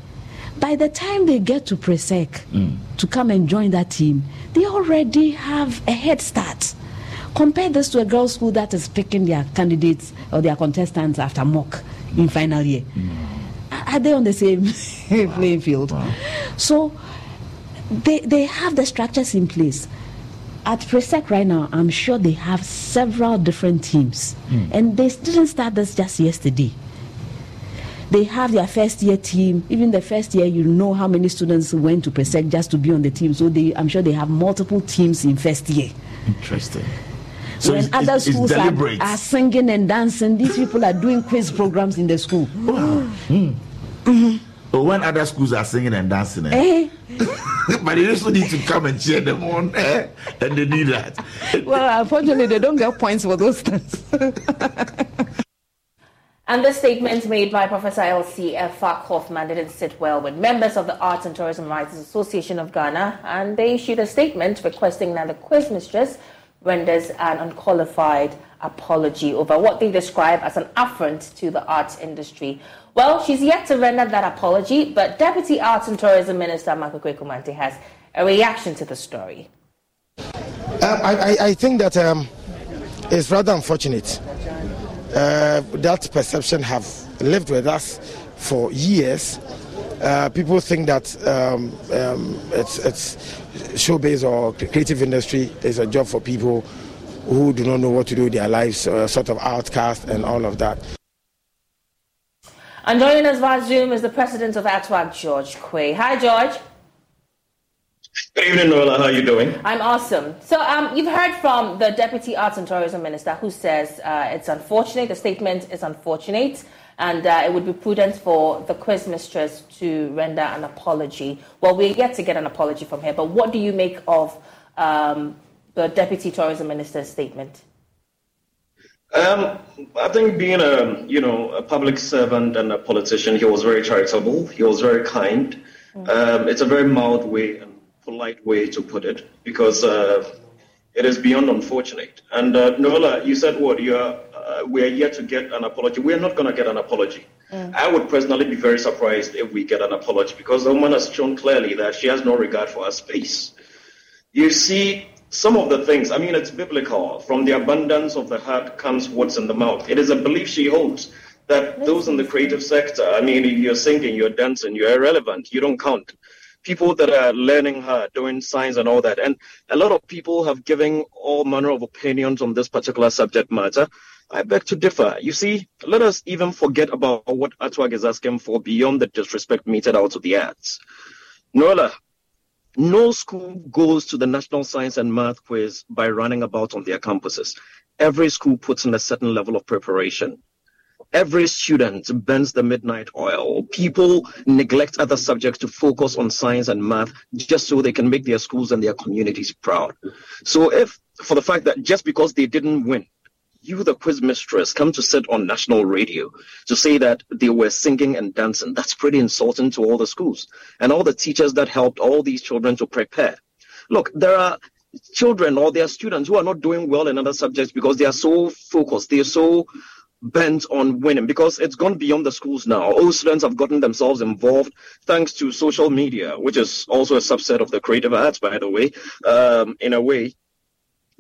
By the time they get to Presec to come and join that team, they already have a head start. Compare this to a girls' school that is picking their candidates or their contestants after mock in final year. Are they on the same [LAUGHS] playing field? So they, they have the structures in place. At Presec right now, I'm sure they have several different teams. Hmm. And they didn't start this just yesterday. They have their first year team. Even the first year, you know how many students went to Presec just to be on the team. So they, I'm sure they have multiple teams in first year. Interesting. So when it's, other it's, it's schools are, are singing and dancing, these people are doing quiz programs in the school. [GASPS] Mm. But when other schools are singing and dancing, eh? Eh? [LAUGHS] but they also need to come and cheer them on, eh? and they need that. well, unfortunately, they don't get points for those things. [LAUGHS] And the statement made by Professor Elsie Effah Kaufmann didn't sit well with members of the Arts and Tourism Writers Association of Ghana, and they issued a statement requesting that the quiz mistress renders an unqualified apology over what they describe as an affront to the arts industry. Well, she's yet to render that apology, but Deputy Arts and Tourism Minister Mark Okraku-Mantey has a reaction to the story. Um, I, I, I think that um, it's rather unfortunate. Uh, that perception have lived with us for years. Uh, people think that um, um, it's, it's showbiz or creative industry is a job for people who do not know what to do with their lives, uh, sort of outcast and all of that. And joining us via Zoom is the president of ATWAC, George Quaye. Hi, George. Good evening, Nola. How are you doing? I'm awesome. So, um, you've heard from the Deputy Arts and Tourism Minister who says uh, it's unfortunate, the statement is unfortunate, and uh, it would be prudent for the quiz mistress to render an apology. Well, we're yet to get an apology from her, but what do you make of um, the Deputy Tourism Minister's statement? Um, I think being a you know a public servant and a politician, he was very charitable. He was very kind. Um, it's a very mild way and polite way to put it because uh, it is beyond unfortunate. And uh, Nola, you said what? You are uh, we are yet to get an apology. We are not going to get an apology. I would personally be very surprised if we get an apology because the woman has shown clearly that she has no regard for our space. You see, some of the things, I mean, it's biblical. From the abundance of the heart comes what's in the mouth. It is a belief she holds that those in the creative sector, I mean, you're singing, you're dancing, you're irrelevant, you don't count. People that are learning hard, doing science and all that. And a lot of people have given all manner of opinions on this particular subject matter. I beg to differ. You see, let us even forget about what Atwag is asking for beyond the disrespect meted out to the arts. Nola, no school goes to the National Science and Math quiz by running about on their campuses. Every school puts in a certain level of preparation. Every student burns the midnight oil. People neglect other subjects to focus on science and math just so they can make their schools and their communities proud. So if, for the fact that just because they didn't win, you, the quiz mistress, come to sit on national radio to say that they were singing and dancing. That's pretty insulting to all the schools and all the teachers that helped all these children to prepare. Look, there are children or there are students who are not doing well in other subjects because they are so focused, they are so bent on winning because it's gone beyond the schools now. All students have gotten themselves involved thanks to social media, which is also a subset of the creative arts, by the way, um, in a way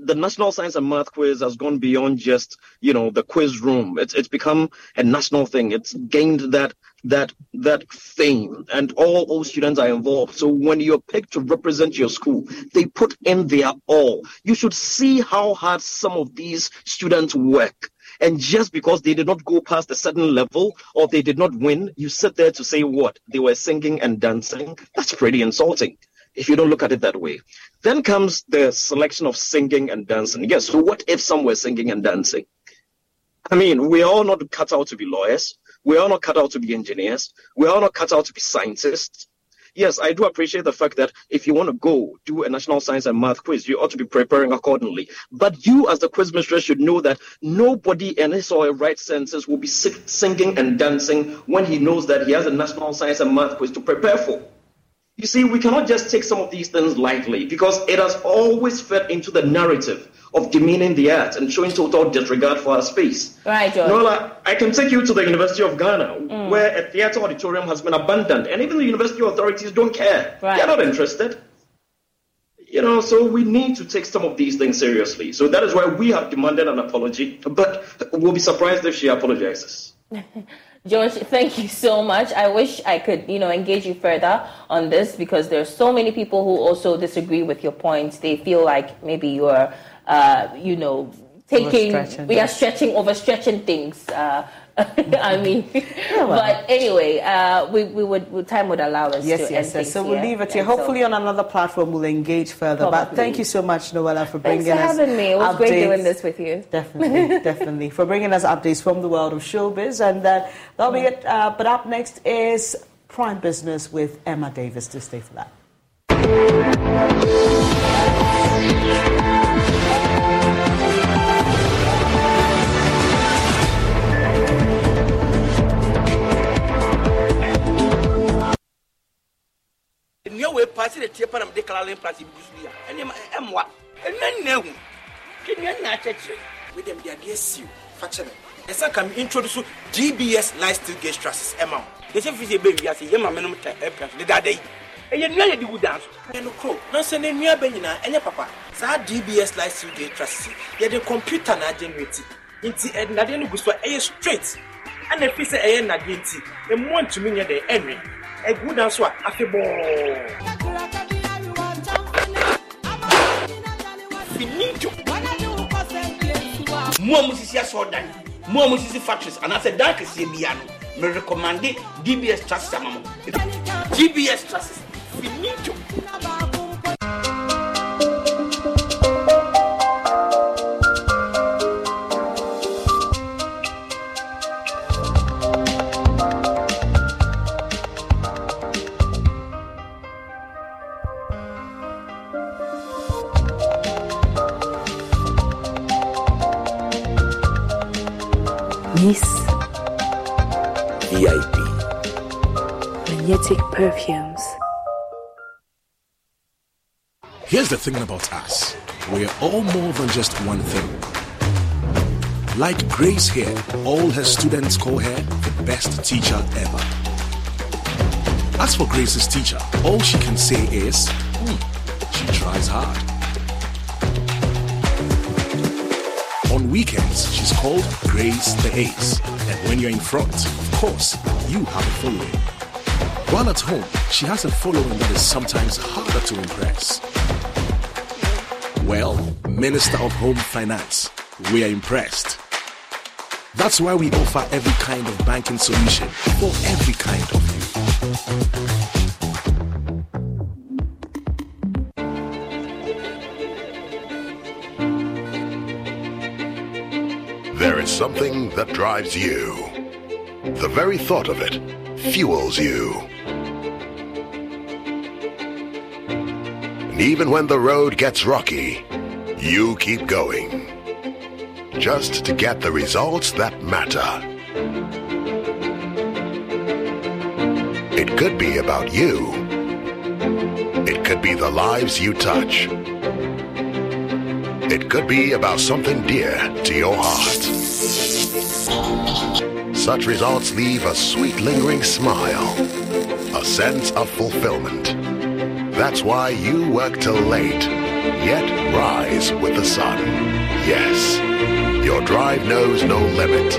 the National Science and Math quiz has gone beyond just, you know, the quiz room. It's it's become a national thing. It's gained that that that fame and all all students are involved. So when you're picked to represent your school, they put in their all. You should see how hard some of these students work. And just because they did not go past a certain level or they did not win, you sit there to say what? They were singing and dancing. That's pretty insulting if you don't look at it that way. Then comes the selection of singing and dancing. Yes, so what if some were singing and dancing? I mean, we're all not cut out to be lawyers. We're not cut out to be engineers. We're not cut out to be scientists. Yes, I do appreciate the fact that if you want to go do a national science and math quiz, you ought to be preparing accordingly. But you, as the quiz mistress, should know that nobody in his or her right senses will be singing and dancing when he knows that he has a national science and math quiz to prepare for. You see, we cannot just take some of these things lightly because it has always fed into the narrative of demeaning the arts and showing total disregard for our space. Right, George. Nola, I can take you to the University of Ghana, mm. where a theatre auditorium has been abandoned, and even the university authorities don't care. Right. They're not interested. You know, so we need to take some of these things seriously. So that is why we have demanded an apology, but we'll be surprised if she apologizes. [LAUGHS] George, thank you so much. I wish I could, you know, engage you further on this because there are so many people who also disagree with your points. They feel like maybe you're, uh, you know, taking we are stretching overstretching things uh, [LAUGHS] I mean, but anyway, uh, we, we would time would allow us yes, to yes, yes. So things we'll leave it here. And so- Hopefully, on another platform, we'll engage further. But thank you so much, Noella, for bringing Thanks for us having me. It was great doing this with you. Definitely, [LAUGHS] definitely. For bringing us updates from the world of showbiz. And uh, that'll be it. Uh, but up next is Prime Business with Emma Davis. To stay for that. paase de tie panam de kala len paase bi dusu ya ɛne ma ɛmoa ɛnna nna ehu kenya na akyɛkyerɛ with them their dear seal fakyɛ me. Ɛsɛ ka me introduce gbs light steel gauge trusses. Ɛma wo de sɛ fisi ebe wiase yɛ maame nom ta ɛpɛ so deda yi ɛyɛ nua yɛ de wu dan so ɛno kuro nanso ne nua bɛ nyinaa ɛnyɛ papa saa gbs light steel gauge trusses yɛde computer na agenerate nti ɛnadeɛ no gu so a ɛyɛ straight. Ɛna efi sɛ ɛyɛ nnadeɛ nti emu ntumi nyɛ deɛ ɛnwe ɛgu dan so a afebɔɔ finito. Mo a musisi asɔɔdan mo a musisi factories anaasɛ dan kɛseɛ bia no merecommande dbs trusses ama mo dbs trusses finito Perfumes. Here's the thing about us we're all more than just one thing. Like Grace here, all her students call her the best teacher ever. As for Grace's teacher, all she can say is, "Hmm, she tries hard. On weekends, she's called Grace the Ace. And when you're in front, of course, you have a following. While at home, she has a following that is sometimes harder to impress. Well, Minister of Home Finance, we are impressed. That's why we offer every kind of banking solution for every kind of you. There is something that drives you. The very thought of it fuels you. Even when the road gets rocky, you keep going. Just to get the results that matter. It could be about you. It could be the lives you touch. It could be about something dear to your heart. Such results leave a sweet lingering smile, a sense of fulfillment. That's why you work till late, yet rise with the sun. Yes, your drive knows no limit.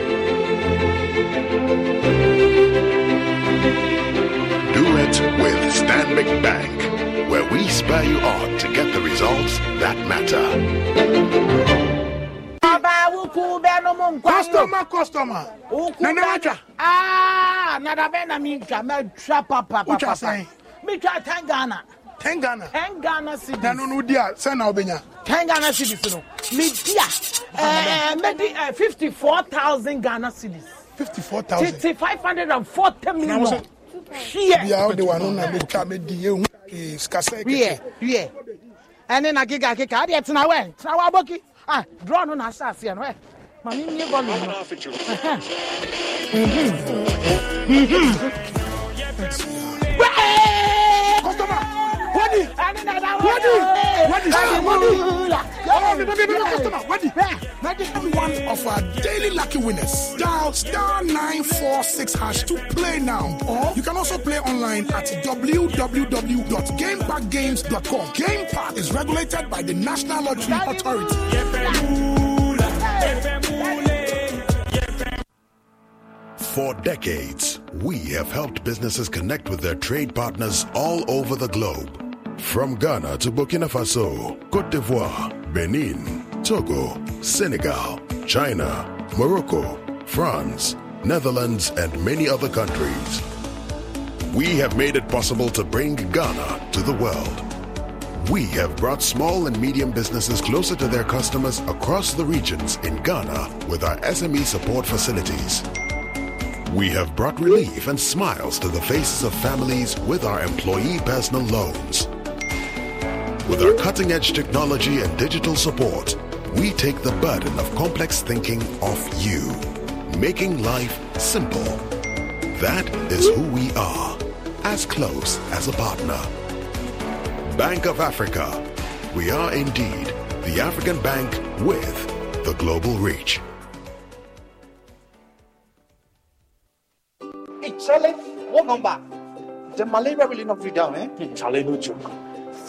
Do it with Stanbic Bank, where we spur you on to get the results that matter. Customer, customer. Nana Macha. Ah, nada bɛn na mi twa mɛ twa papa Wotwa papa. Mi twa ten Ghana. Ten Ghana. Ten Ghana cedis. Na no no di a sɛ na obenya. Ten Ghana cedis no. Mi di a. Ɛɛ mɛ di ɛ fifty four thousand Ghana cedis. Fifty four thousand. Titi five hundred and forty million. sɛ. Bia o de wa no na me twa me di ehu. Eh, sikasɛ Wiɛ wiɛ. Ɛne na kika kika adi ɛtena wɛ tena wa aboki. Ah draw no na ahyɛ aseɛ no ɛ. Maame mi volume no. One of our daily lucky winners. Dial star 946 hash to play now. Or you can also play online at www.gamepackgames.com. Game Park is regulated by the National Lottery Authority. For decades, we have helped businesses connect with their trade partners all over the globe. From Ghana to Burkina Faso, Cote d'Ivoire, Benin, Togo, Senegal, China, Morocco, France, Netherlands, and many other countries. We have made it possible to bring Ghana to the world. We have brought small and medium businesses closer to their customers across the regions in Ghana with our SME support facilities. We have brought relief and smiles to the faces of families with our employee personal loans. With our cutting edge technology and digital support, we take the burden of complex thinking off you, making life simple. That is who we are, as close as a partner. Bank of Africa. We are indeed the African bank with the global reach. Hey, Charlie, what number? The malaria really knocked you down, eh? Charlie, no joke.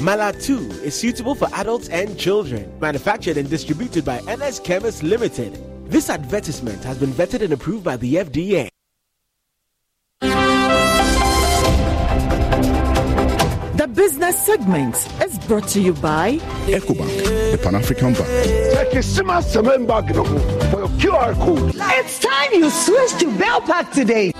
Malatu is suitable for adults and children. Manufactured and distributed by NS Chemist Limited. This advertisement has been vetted and approved by the FDA. The business segment is brought to you by EcoBank, the Pan African Bank. for your QR code. It's time you switch to Bell Pack today.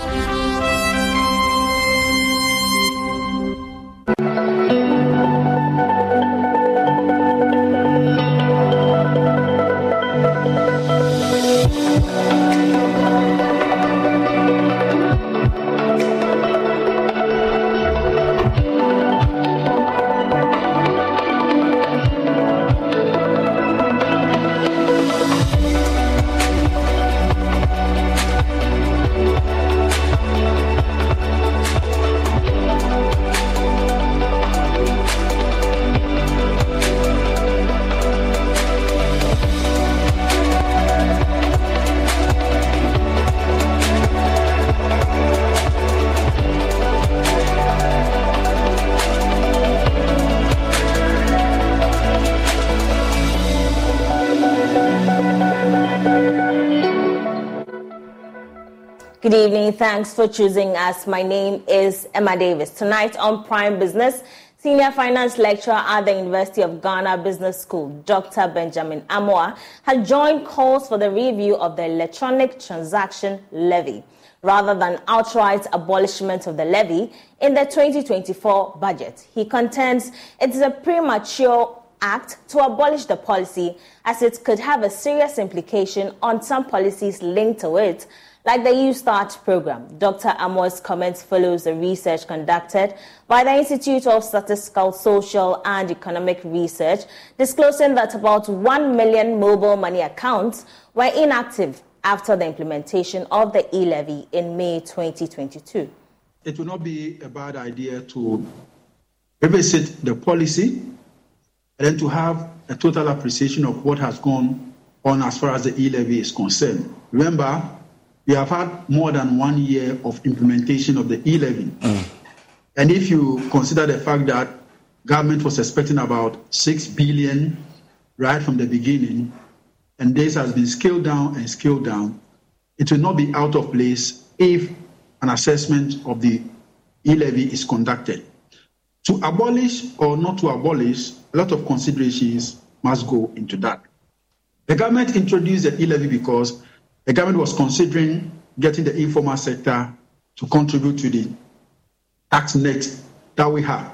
Evening. Thanks for choosing us. My name is Emma Davis. Tonight on Prime Business, Senior Finance Lecturer at the University of Ghana Business School, Dr. Benjamin Amoah, has joined calls for the review of the electronic transaction levy rather than outright abolishment of the levy in the 2024 budget. He contends it is a premature act to abolish the policy as it could have a serious implication on some policies linked to it like the YouStart program. Dr. Amoah's comments follows the research conducted by the Institute of Statistical, Social and Economic Research, disclosing that about 1 million mobile money accounts were inactive after the implementation of the e-levy in May 2022. It would not be a bad idea to revisit the policy and then to have a total appreciation of what has gone on as far as the e-levy is concerned. Remember, we have had more than one year of implementation of the e-levy. Mm. And if you consider the fact that government was expecting about 6 billion right from the beginning, and this has been scaled down and scaled down, it will not be out of place if an assessment of the e-levy is conducted. To abolish or not to abolish, a lot of considerations must go into that. The government introduced the e-levy because the government was considering getting the informal sector to contribute to the tax net that we have.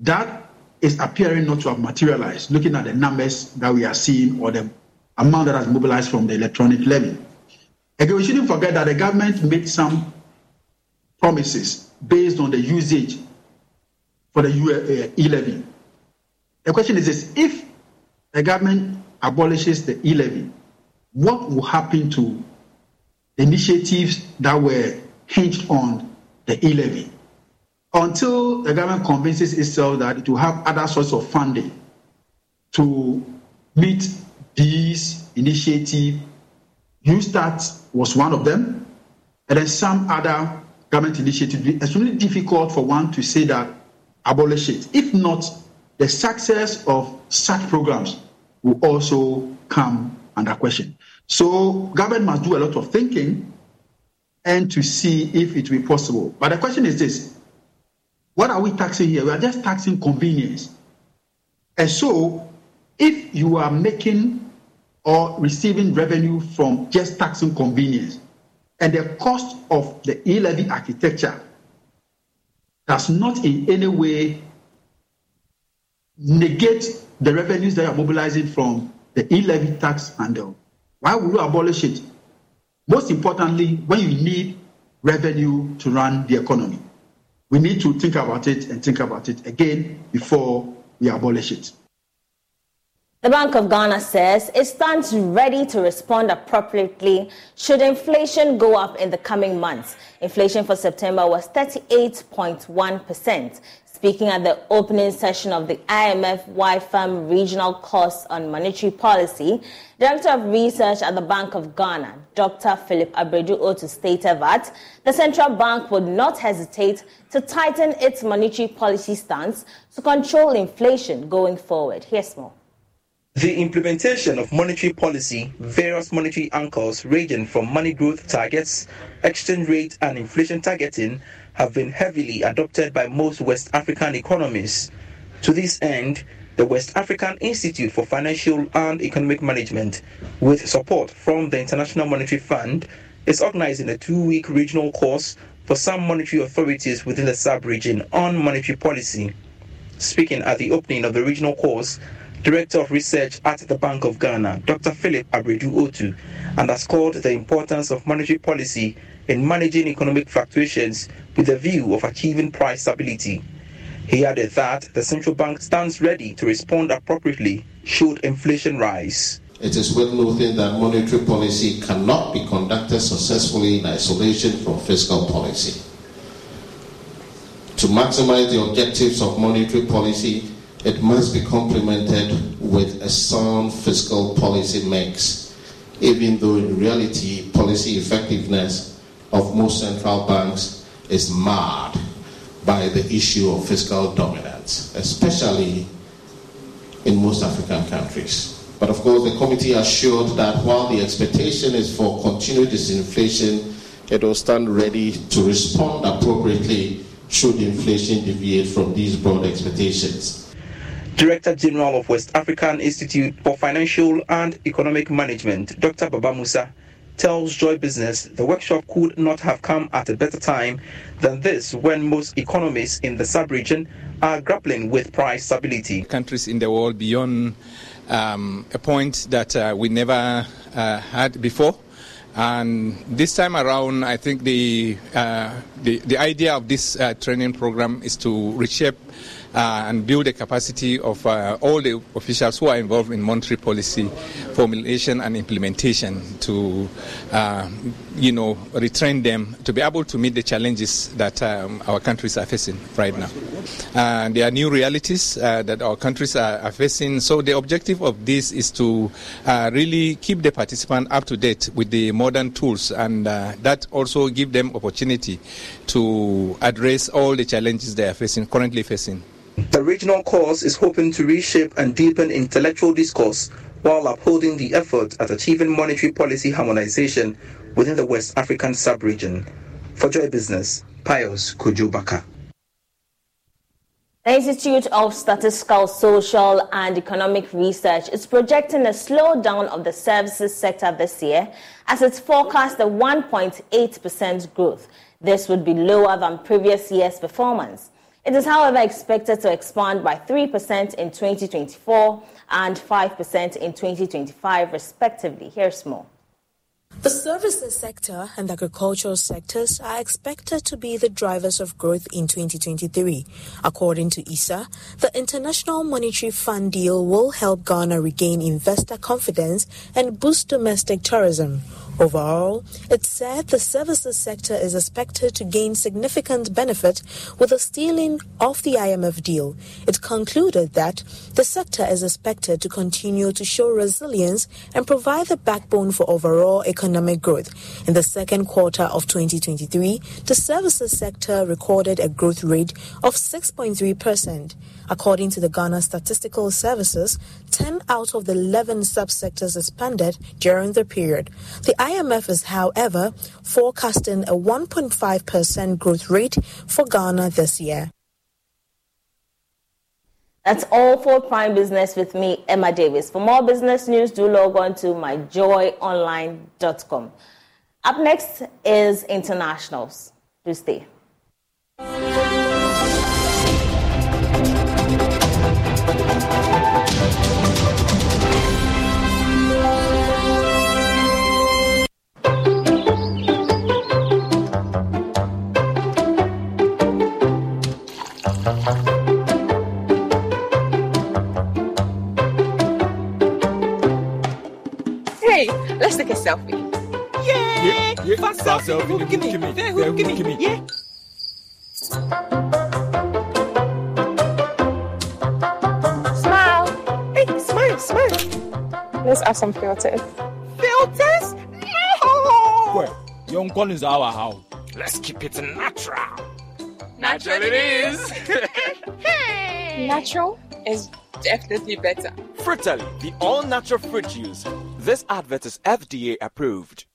That is appearing not to have materialized, looking at the numbers that we are seeing or the amount that has mobilized from the electronic levy. Again, we shouldn't forget that the government made some promises based on the usage for the uh, e-levy. The question is this, if the government abolishes the e-levy, what will happen to initiatives that were hinged on the e-levy? Until the government convinces itself that it will have other sorts of funding to meet these initiatives, YouStart was one of them. and then some other government initiatives, it's really difficult for one to say that abolish it. If not, the success of such programs will also come under question. So government must do a lot of thinking and to see if it will be possible. But the question is this what are we taxing here? We are just taxing convenience. And so if you are making or receiving revenue from just taxing convenience, and the cost of the e-levy architecture does not in any way negate the revenues that are mobilizing from the e-levy tax handle. Why would you abolish it? Most importantly, when you need revenue to run the economy, we need to think about it and think about it again before we abolish it. The Bank of Ghana says it stands ready to respond appropriately should inflation go up in the coming months. Inflation for September was 38.1%. Speaking at the opening session of the IMF WAIFEM Regional Course on Monetary Policy, Director of Research at the Bank of Ghana, Dr. Philip Abradu-Otoo stated that the central bank would not hesitate to tighten its monetary policy stance to control inflation going forward. Here's more. The implementation of monetary policy, various monetary anchors ranging from money growth targets, exchange rate, and inflation targeting have been heavily adopted by most West African economies. To this end, the West African Institute for Financial and Economic Management, with support from the International Monetary Fund, is organizing a two week regional course for some monetary authorities within the sub region on monetary policy. Speaking at the opening of the regional course, Director of Research at the Bank of Ghana, Dr. Philip Abradu-Otoo, underscored the importance of monetary policy in managing economic fluctuations with a view of achieving price stability. He added that the central bank stands ready to respond appropriately should inflation rise. It is worth noting that monetary policy cannot be conducted successfully in isolation from fiscal policy. To maximize the objectives of monetary policy, it must be complemented with a sound fiscal policy mix, even though in reality, policy effectiveness of most central banks is marred by the issue of fiscal dominance, especially in most African countries. But of course, the committee assured that while the expectation is for continued disinflation, it will stand ready to respond appropriately should inflation deviate from these broad expectations. Director General of West African Institute for Financial and Economic Management, Dr. Baba Musa, tells Joy Business the workshop could not have come at a better time than this when most economies in the sub-region are grappling with price stability. Countries in the world beyond um, a point that uh, we never uh, had before. And this time around, I think the, uh, the, the idea of this uh, training program is to reshape and build the capacity of uh, all the officials who are involved in monetary policy formulation and implementation to, uh, you know, retrain them to be able to meet the challenges that um, our countries are facing right now. Uh, there are new realities uh, that our countries are, are, facing. So the objective of this is to uh, really keep the participant up to date with the modern tools, and that also give them opportunity to address all the challenges they are facing currently facing. The regional course is hoping to reshape and deepen intellectual discourse while upholding the effort at achieving monetary policy harmonization within the West African sub-region. For Joy Business, Pius Kujubaka. The Institute of Statistical, Social and Economic Research is projecting a slowdown of the services sector this year as it forecasts a 1.8% growth. This would be lower than previous year's performance. It is, however, expected to expand by 3% in 2024 and 5% in 2025, respectively. Here's more. The services sector and agricultural sectors are expected to be the drivers of growth in 2023. According to ISSER, the International Monetary Fund deal will help Ghana regain investor confidence and boost domestic tourism. Overall, it said the services sector is expected to gain significant benefit with the stealing of the IMF deal. It concluded that the sector is expected to continue to show resilience and provide the backbone for overall economic growth. In the second quarter of 2023, the services sector recorded a growth rate of 6.3%. According to the Ghana Statistical Services, 10 out of the 11 subsectors expanded during the period. The IMF is, however, forecasting a 1.5% growth rate for Ghana this year. That's all for Prime Business with me, Emma Davis. For more business news, do log on to myjoyonline.com. Up next is internationals. Do stay. Let's take a selfie. Yay! Yeah, yeah. Fast Fast selfie. selfie, Hook me. give me, There, there, hook me. hook me. Yeah. Smile. Hey, smile, smile. Let's add some filters. Filters? No! Well, young is our house. Let's keep it natural. Natural it is. [LAUGHS] Hey. Natural is definitely better. Frutelli, the all natural fruit juice. This advert is FDA approved.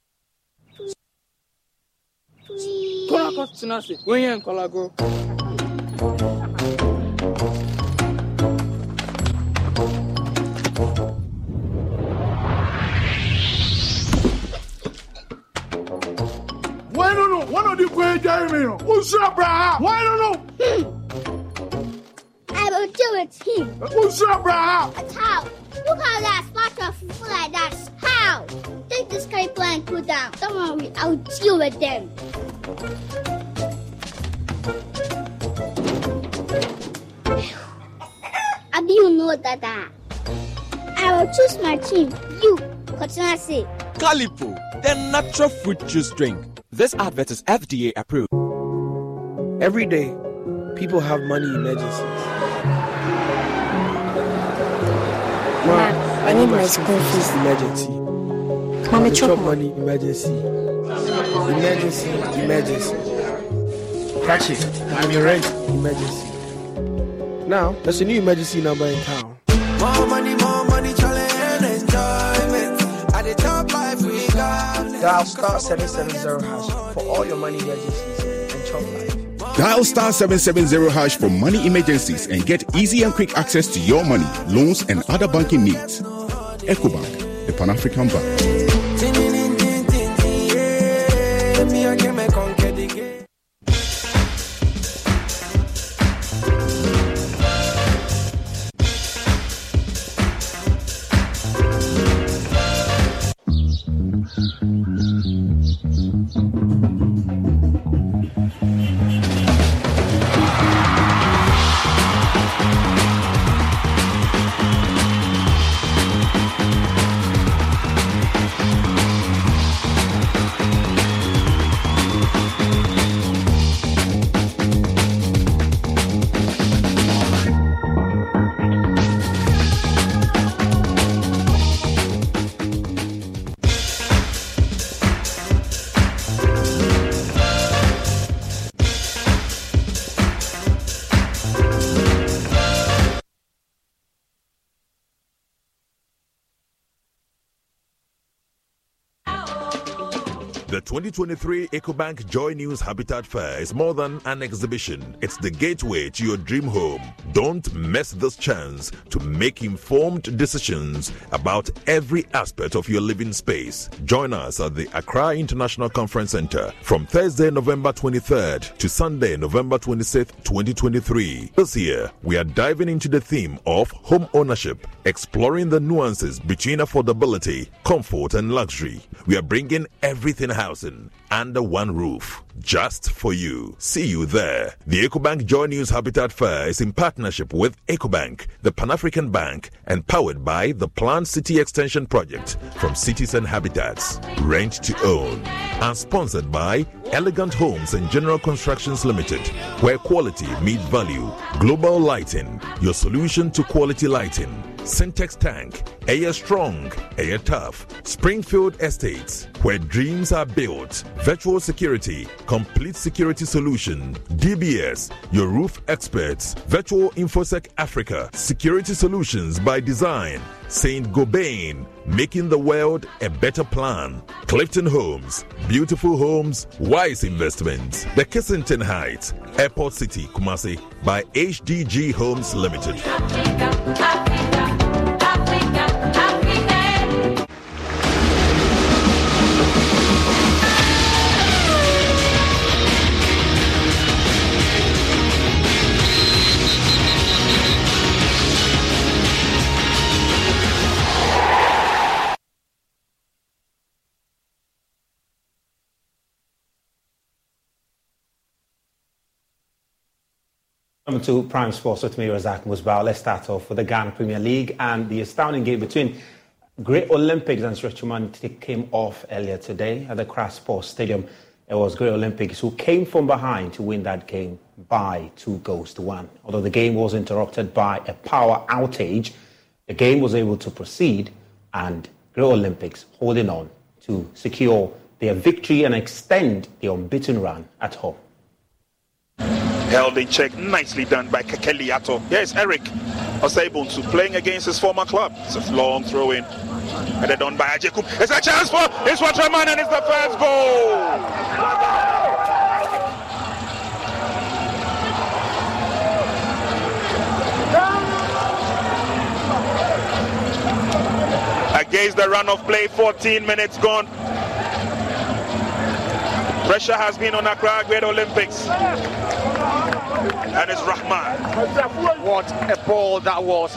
Why no no? One of the great Jeremy. Who's up, brah? Why no no? Hmm. I will do it him. Who's up, brah? But how? Look how that spot of people like that. How? Take this scraper and cool down. Don't worry, I'll deal with them. How do you know that? ah? I will choose my team. You, Kotinasi. Kalyppo, the natural fruit juice drink. This advert is FDA approved. Every day, people have money emergencies. Ma, I need my school fees. Emergency. Mommy, Chop chop money emergency. Emergency, emergency. Catch it. I'm your rent emergency. Now, there's a new emergency number in town. More money, more money, challenge and enjoyment. At the top life we got. Dial star 770 hash for all your money emergencies and chop life. Dial star 770 hash for money emergencies and get easy and quick access to your money, loans, and other banking needs. EcoBank, the Pan African Bank. 2023 EcoBank Joy News Habitat Fair is more than an exhibition. It's the gateway to your dream home. Don't miss this chance to make informed decisions about every aspect of your living space. Join us at the Accra International Conference Center from Thursday, November 23rd to Sunday, November 26th, 2023. This year, we are diving into the theme of home ownership, exploring the nuances between affordability, comfort, and luxury. We are bringing everything high under one roof, just for you. See you there. The EcoBank Joy News Habitat Fair is in partnership with EcoBank, the Pan African Bank, and powered by the Planned City Extension Project from Cities and Habitats. Rent to own. And sponsored by Elegant Homes and General Constructions Limited, where quality meets value. Global Lighting, your solution to quality lighting. Sintex Tank, Air Strong, Air Tough, Springfield Estates, where dreams are built. Virtual Security, Complete Security Solution, DBS, your roof experts. Virtual InfoSec Africa, Security Solutions by Design. Saint Gobain, making the world a better plan. Clifton Homes, beautiful homes, wise investments. The Kissington Heights, Airport City, Kumasi, by HDG Homes Limited. Welcome to Prime Sports with me, Razak Musbah. Let's start off with the Ghana Premier League and the astounding game between Great Olympics and Nsoatreman came off earlier today at the Accra Sports Stadium. It was Great Olympics who came from behind to win that game by two goals to one. Although the game was interrupted by a power outage, the game was able to proceed and Great Olympics holding on to secure their victory and extend the unbeaten run at home. Held in check, nicely done by Kekeliato. Here's Eric Osebunsu playing against his former club. It's a long throw in. Headed on by Ajekum. It's a chance for it's Waterman and it's the first goal. Against the run of play, 14 minutes gone. Pressure has been on Accra Great Olympics. And it's Rahman. What a ball that was.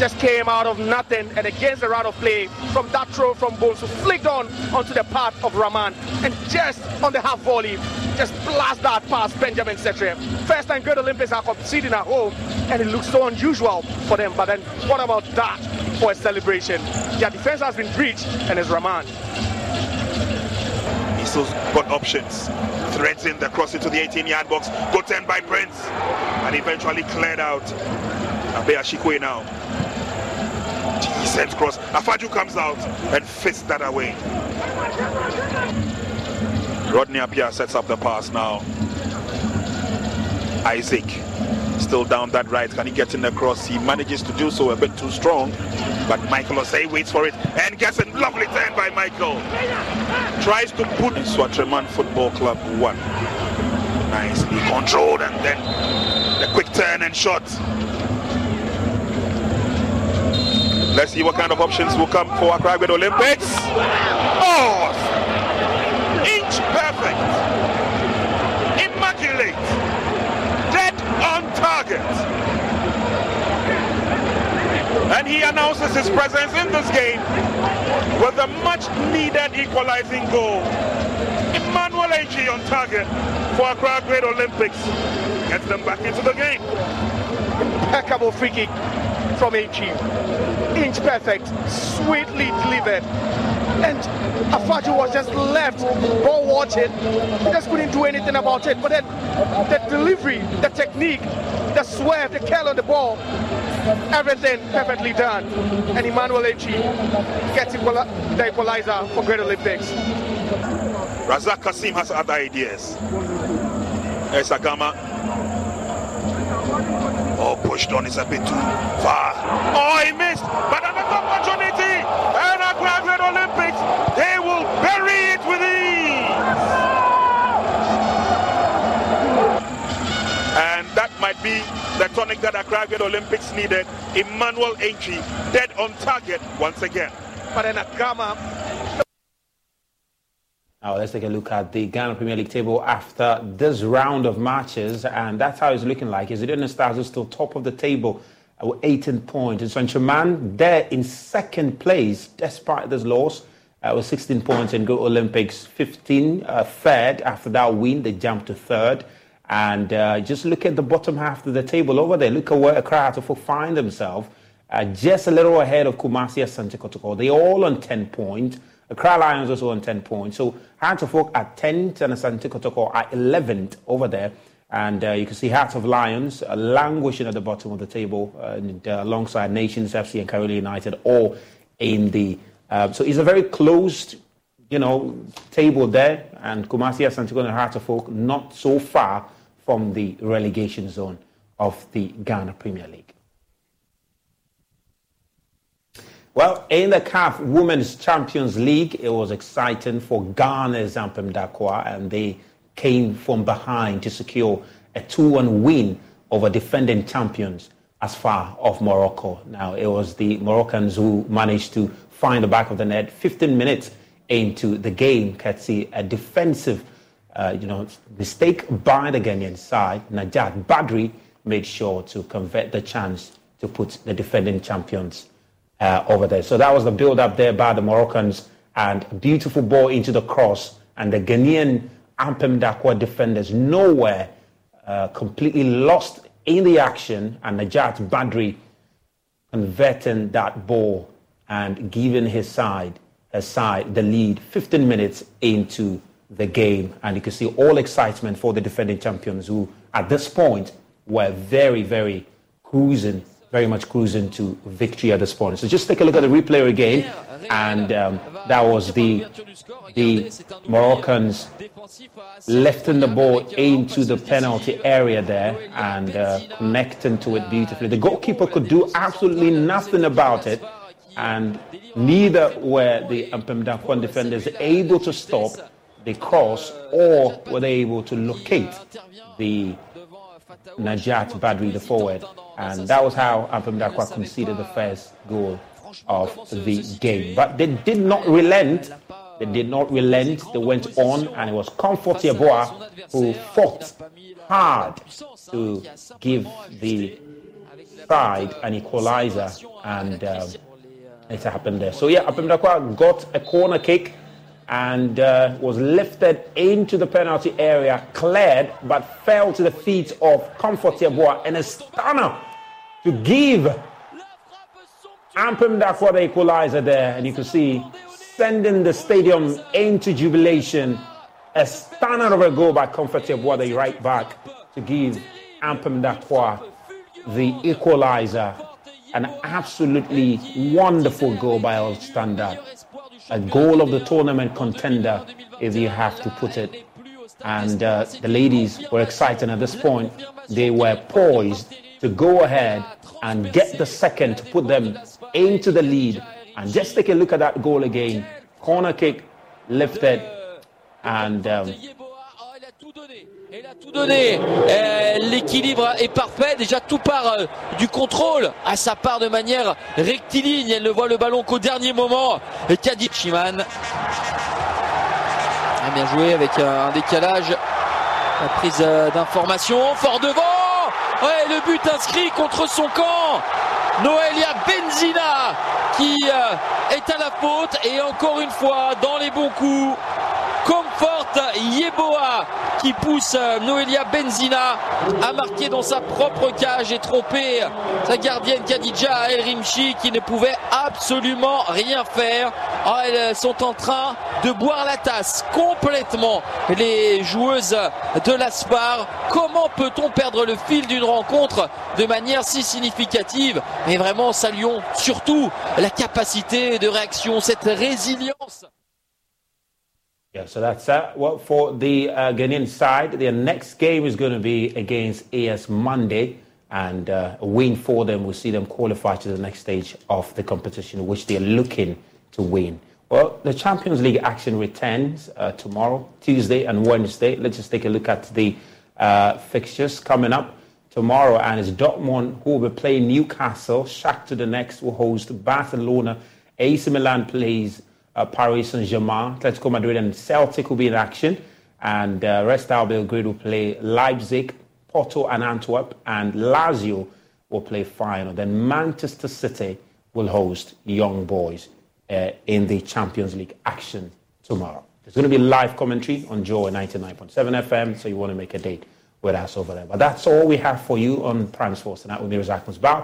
Just came out of nothing and against the round of play from that throw from Bonsu, flicked on onto the path of Rahman and just on the half volley, just blast that past Benjamin Setre. First time Great Olympics are conceding at home and it looks so unusual for them. But then what about that for a celebration? Their defense has been breached and it's Rahman. Still got options. Threads in the cross into the 18 yard box. Good turn by Prince. And eventually cleared out. Abe Ashikwe now. Decent cross. Afaju comes out and fits that away. Rodney Apia sets up the pass now. Isaac still down that right. Can he get in the cross? He manages to do so a bit too strong. But Michael Osei waits for it and gets a lovely turn by Michael. Tries to put Nsoatreman Football Club one. Nicely controlled and then the quick turn and shot. Let's see what kind of options will come for Accra Olympics. Oh! Inch perfect. Immaculate. Dead on target. And he announces his presence in this game with a much needed equalizing goal. Emmanuel Eji on target for Accra Great Olympics. Gets them back into the game. Impeccable free kick from Eji. Inch perfect, sweetly delivered. And Afaju was just left, ball watching. He just couldn't do anything about it. But then the delivery, the technique, the swerve, the curl on the ball, everything perfectly done. And Emmanuel Echi gets equal- the equalizer for Great Olympics. Razak Kasim has other ideas. There's Agama. Oh, pushed on is a bit too far. Oh, he missed. But be the tonic that Accra Great Olympics needed. Emmanuel Aintree, dead on target once again. But then Agama Now let's take a look at the Ghana Premier League table after this round of matches, and that's how it's looking like. Is it Stars is still top of the table with 18 points. And Saint Germain there in second place despite this loss, uh, with 16 points and go Olympics 15 uh, third. After that win, they jumped to third. And uh, just look at the bottom half of the table over there. Look at where Accra Hearts find themselves. Uh, just a little ahead of Kumasi Asante Kotoko. They're all on 10 points. Accra Lions also on 10 points. So Hearts of Oak at 10th and Asante Kotoko at 11th over there. And uh, you can see Hearts of Lions uh, languishing at the bottom of the table and, uh, alongside Nations FC and Karela United, all in the. Uh, so it's a very closed, you know, table there. And Kumasi Asante and Hearts of Oak not so far from the relegation zone of the Ghana Premier League. Well, in the CAF Women's Champions League, it was exciting for Ghana's Ampem Darkoa, and they came from behind to secure a 2 1 win over defending champions as far of Morocco. Now, it was the Moroccans who managed to find the back of the net 15 minutes into the game, courtesy a defensive uh, you know, mistake by the Ghanaian side. Najat Badri made sure to convert the chance to put the defending champions uh, over there. So that was the build up there by the Moroccans and beautiful ball into the cross. And the Ghanaian Ampem Darkoa defenders nowhere uh, completely lost in the action. And Najat Badri converting that ball and giving his side, his side the lead 15 minutes into the game. And you can see all excitement for the defending champions who, at this point, were very, very cruising very much cruising to victory at this point. So just take a look at the replay again, and um, that was the the Moroccans lifting the ball into the penalty area there and uh, connecting to it beautifully. The goalkeeper could do absolutely nothing about it, and neither were the Ampem defenders able to stop cross or were they able to locate the Najat Badri, the forward. And that was how Ampem Darkoa conceded the first goal of the game. But they did not relent. They did not relent. They went on, and it was Comfort Yeboah who fought hard to give the side an equalizer, and um, it happened there. So, yeah, Ampem got a corner kick and uh, was lifted into the penalty area, cleared, but fell to the feet of Comfort Yeboah and a stunner to give Ampem Darkoa the equalizer there. And you can see sending the stadium into jubilation. A stunner of a goal by Comfort Yeboah, the right back, to give Ampem Darkoa the equalizer. An absolutely wonderful goal by all standard a goal of the tournament contender, if you have to put it. And uh, the ladies were excited at this point. They were poised to go ahead and get the second to put them into the lead. And just take a look at that goal again. Corner kick lifted and um, Elle a tout donné. Euh, l'équilibre est parfait. Déjà tout part euh, du contrôle à sa part de manière rectiligne. Elle ne voit le ballon qu'au dernier moment. Kadi Chiman. A bien joué avec un décalage. La prise euh, d'information. Fort devant. Le but inscrit contre son camp. Noelia Benzina qui est à la faute et encore une fois dans les bons coups. Comfort Yeboah qui pousse euh, Noelia Benzina à marquer dans sa propre cage et tromper sa gardienne Khadija El Rimchi qui ne pouvait absolument rien faire. Ah, elles sont en train de boire la tasse complètement les joueuses de l'Aspar. Comment peut-on perdre le fil d'une rencontre de manière si significative? Mais vraiment saluons surtout la capacité de réaction, cette résilience. Yeah, so that's that. Well, for the uh, Ghanaian side, their next game is going to be against AS Mandé, and uh, a win for them will see them qualify to the next stage of the competition, which they're looking to win. Well, the Champions League action returns uh, tomorrow, Tuesday, and Wednesday. Let's just take a look at the uh, fixtures coming up tomorrow, and it's Dortmund who will be playing Newcastle. Shakhtar Donetsk will host Barcelona. AC Milan plays uh, Paris Saint Germain, Atletico Madrid, and Celtic will be in action. And uh, Red Belgrade will play Leipzig, Porto, and Antwerp. And Lazio will play Feyenoord. Then Manchester City will host Young Boys. uh, in the Champions League action tomorrow. There's going to be live commentary on Joy 99.7 FM, so you want to make a date with us over there. But that's all we have for you on Prime Sports tonight with me, Musbah.